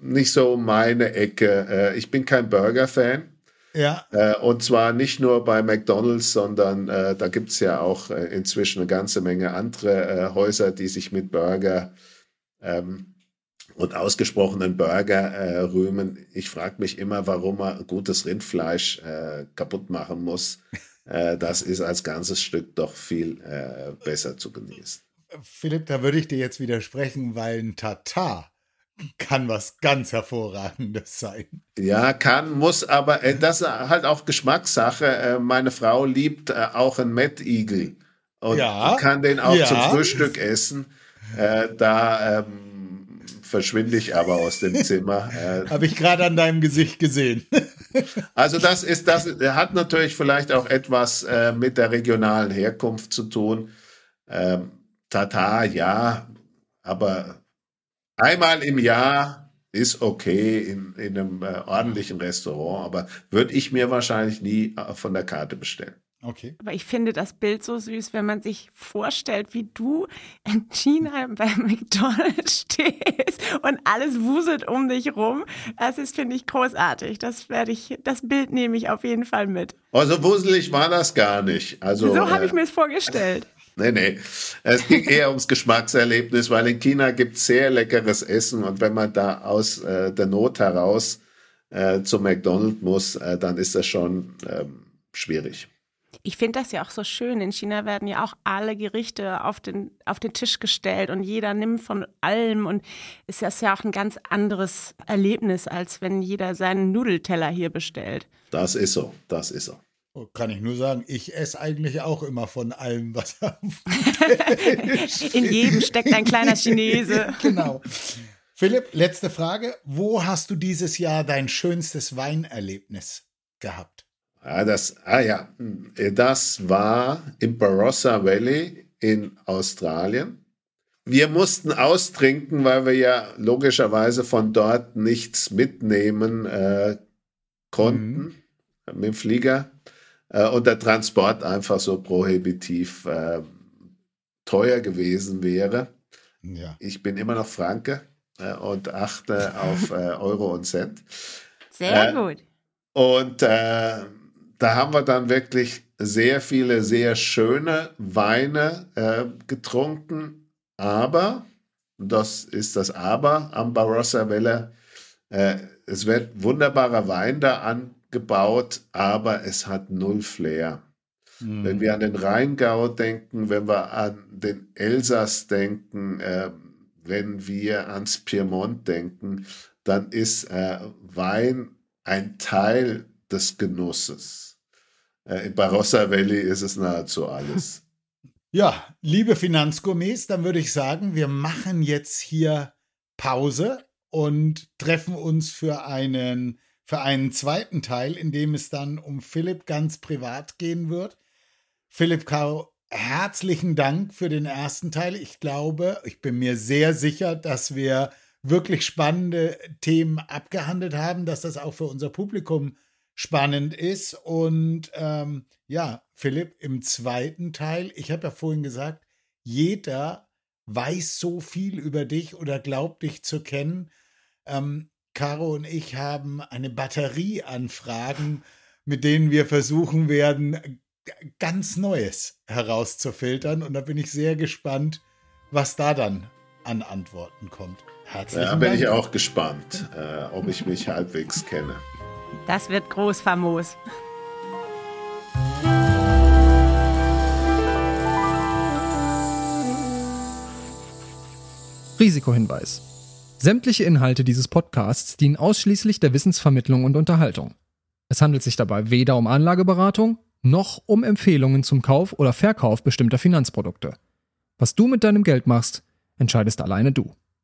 D: nicht so meine Ecke. Äh, ich bin kein Burger-Fan.
B: Ja.
D: Äh, und zwar nicht nur bei McDonalds, sondern äh, da gibt es ja auch äh, inzwischen eine ganze Menge andere Häuser, die sich mit Burger ähm, und ausgesprochenen Burger äh, rühmen. Ich frage mich immer, warum man gutes Rindfleisch äh, kaputt machen muss. <laughs> äh, das ist als ganzes Stück doch viel äh, besser zu genießen.
B: Philipp, da würde ich dir jetzt widersprechen, weil ein Tatar kann was ganz Hervorragendes sein.
D: Ja, kann, muss, aber äh, das ist halt auch Geschmackssache. Äh, meine Frau liebt auch einen Mettigel und ja, kann den auch ja. zum Frühstück essen. Äh, da ähm, verschwinde ich aber aus dem Zimmer.
B: Äh, <laughs> Habe ich gerade an deinem Gesicht gesehen. <laughs>
D: also das ist, das hat natürlich vielleicht auch etwas äh, mit der regionalen Herkunft zu tun. Ähm, Tata, ja, aber einmal im Jahr ist okay in, in einem äh, ordentlichen Restaurant, aber würde ich mir wahrscheinlich nie äh, von der Karte bestellen.
C: Okay. Aber ich finde das Bild so süß, wenn man sich vorstellt, wie du in China <laughs> bei McDonald's stehst und alles wuselt um dich rum. Das ist, finde ich, großartig. Das werde ich, das Bild nehme ich auf jeden Fall mit.
D: Also wuselig war das gar nicht. Also,
C: so habe äh, ich mir es vorgestellt. <laughs>
D: Nee, nee. Es ging eher ums Geschmackserlebnis, weil in China gibt es sehr leckeres Essen und wenn man da aus äh, der Not heraus äh, zum McDonald's muss, äh, dann ist das schon ähm, schwierig.
C: Ich finde das ja auch so schön. In China werden ja auch alle Gerichte auf den, auf den Tisch gestellt und jeder nimmt von allem. Und ist das ja auch ein ganz anderes Erlebnis, als wenn jeder seinen Nudelteller hier bestellt.
D: Das ist so, das ist so.
B: Oh, kann ich nur sagen, ich esse eigentlich auch immer von allem, was auf <laughs>
C: In jedem steckt ein kleiner Chinese. <laughs>
B: genau. Philipp, letzte Frage. Wo hast du dieses Jahr dein schönstes Weinerlebnis gehabt?
D: Ah, das, ah ja, das war im Barossa Valley in Australien. Wir mussten austrinken, weil wir ja logischerweise von dort nichts mitnehmen äh, konnten mhm. mit dem Flieger äh, und der Transport einfach so prohibitiv äh, teuer gewesen wäre. Ja. Ich bin immer noch Franke äh, und achte auf äh, <laughs> Euro und Cent.
C: Sehr äh, gut.
D: Und äh, da haben wir dann wirklich sehr viele, sehr schöne Weine getrunken. Aber, das ist das Aber am Barossa Welle, es wird wunderbarer Wein da an, gebaut, aber es hat null Flair. Mhm. Wenn wir an den Rheingau denken, wenn wir an den Elsass denken, äh, wenn wir ans Piemont denken, dann ist äh, Wein ein Teil des Genusses. Äh, in Barossa Valley ist es nahezu alles.
B: Ja, liebe Finanzgourmets, dann würde ich sagen, wir machen jetzt hier Pause und treffen uns für einen für einen zweiten Teil, in dem es dann um Philipp ganz privat gehen wird. Philipp Kau, herzlichen Dank für den ersten Teil. Ich glaube, ich bin mir sehr sicher, dass wir wirklich spannende Themen abgehandelt haben, dass das auch für unser Publikum spannend ist. Und ähm, ja, Philipp, im zweiten Teil, ich habe ja vorhin gesagt, jeder weiß so viel über dich oder glaubt dich zu kennen. Ähm, Caro und ich haben eine Batterie an Fragen, mit denen wir versuchen werden, ganz Neues herauszufiltern. Und da bin ich sehr gespannt, was da dann an Antworten kommt.
D: Herzlichen ja, bin Dank. ich auch gespannt, äh, ob ich mich halbwegs kenne.
C: Das wird groß famos.
J: Risikohinweis. Sämtliche Inhalte dieses Podcasts dienen ausschließlich der Wissensvermittlung und Unterhaltung. Es handelt sich dabei weder um Anlageberatung noch um Empfehlungen zum Kauf oder Verkauf bestimmter Finanzprodukte. Was du mit deinem Geld machst, entscheidest alleine du.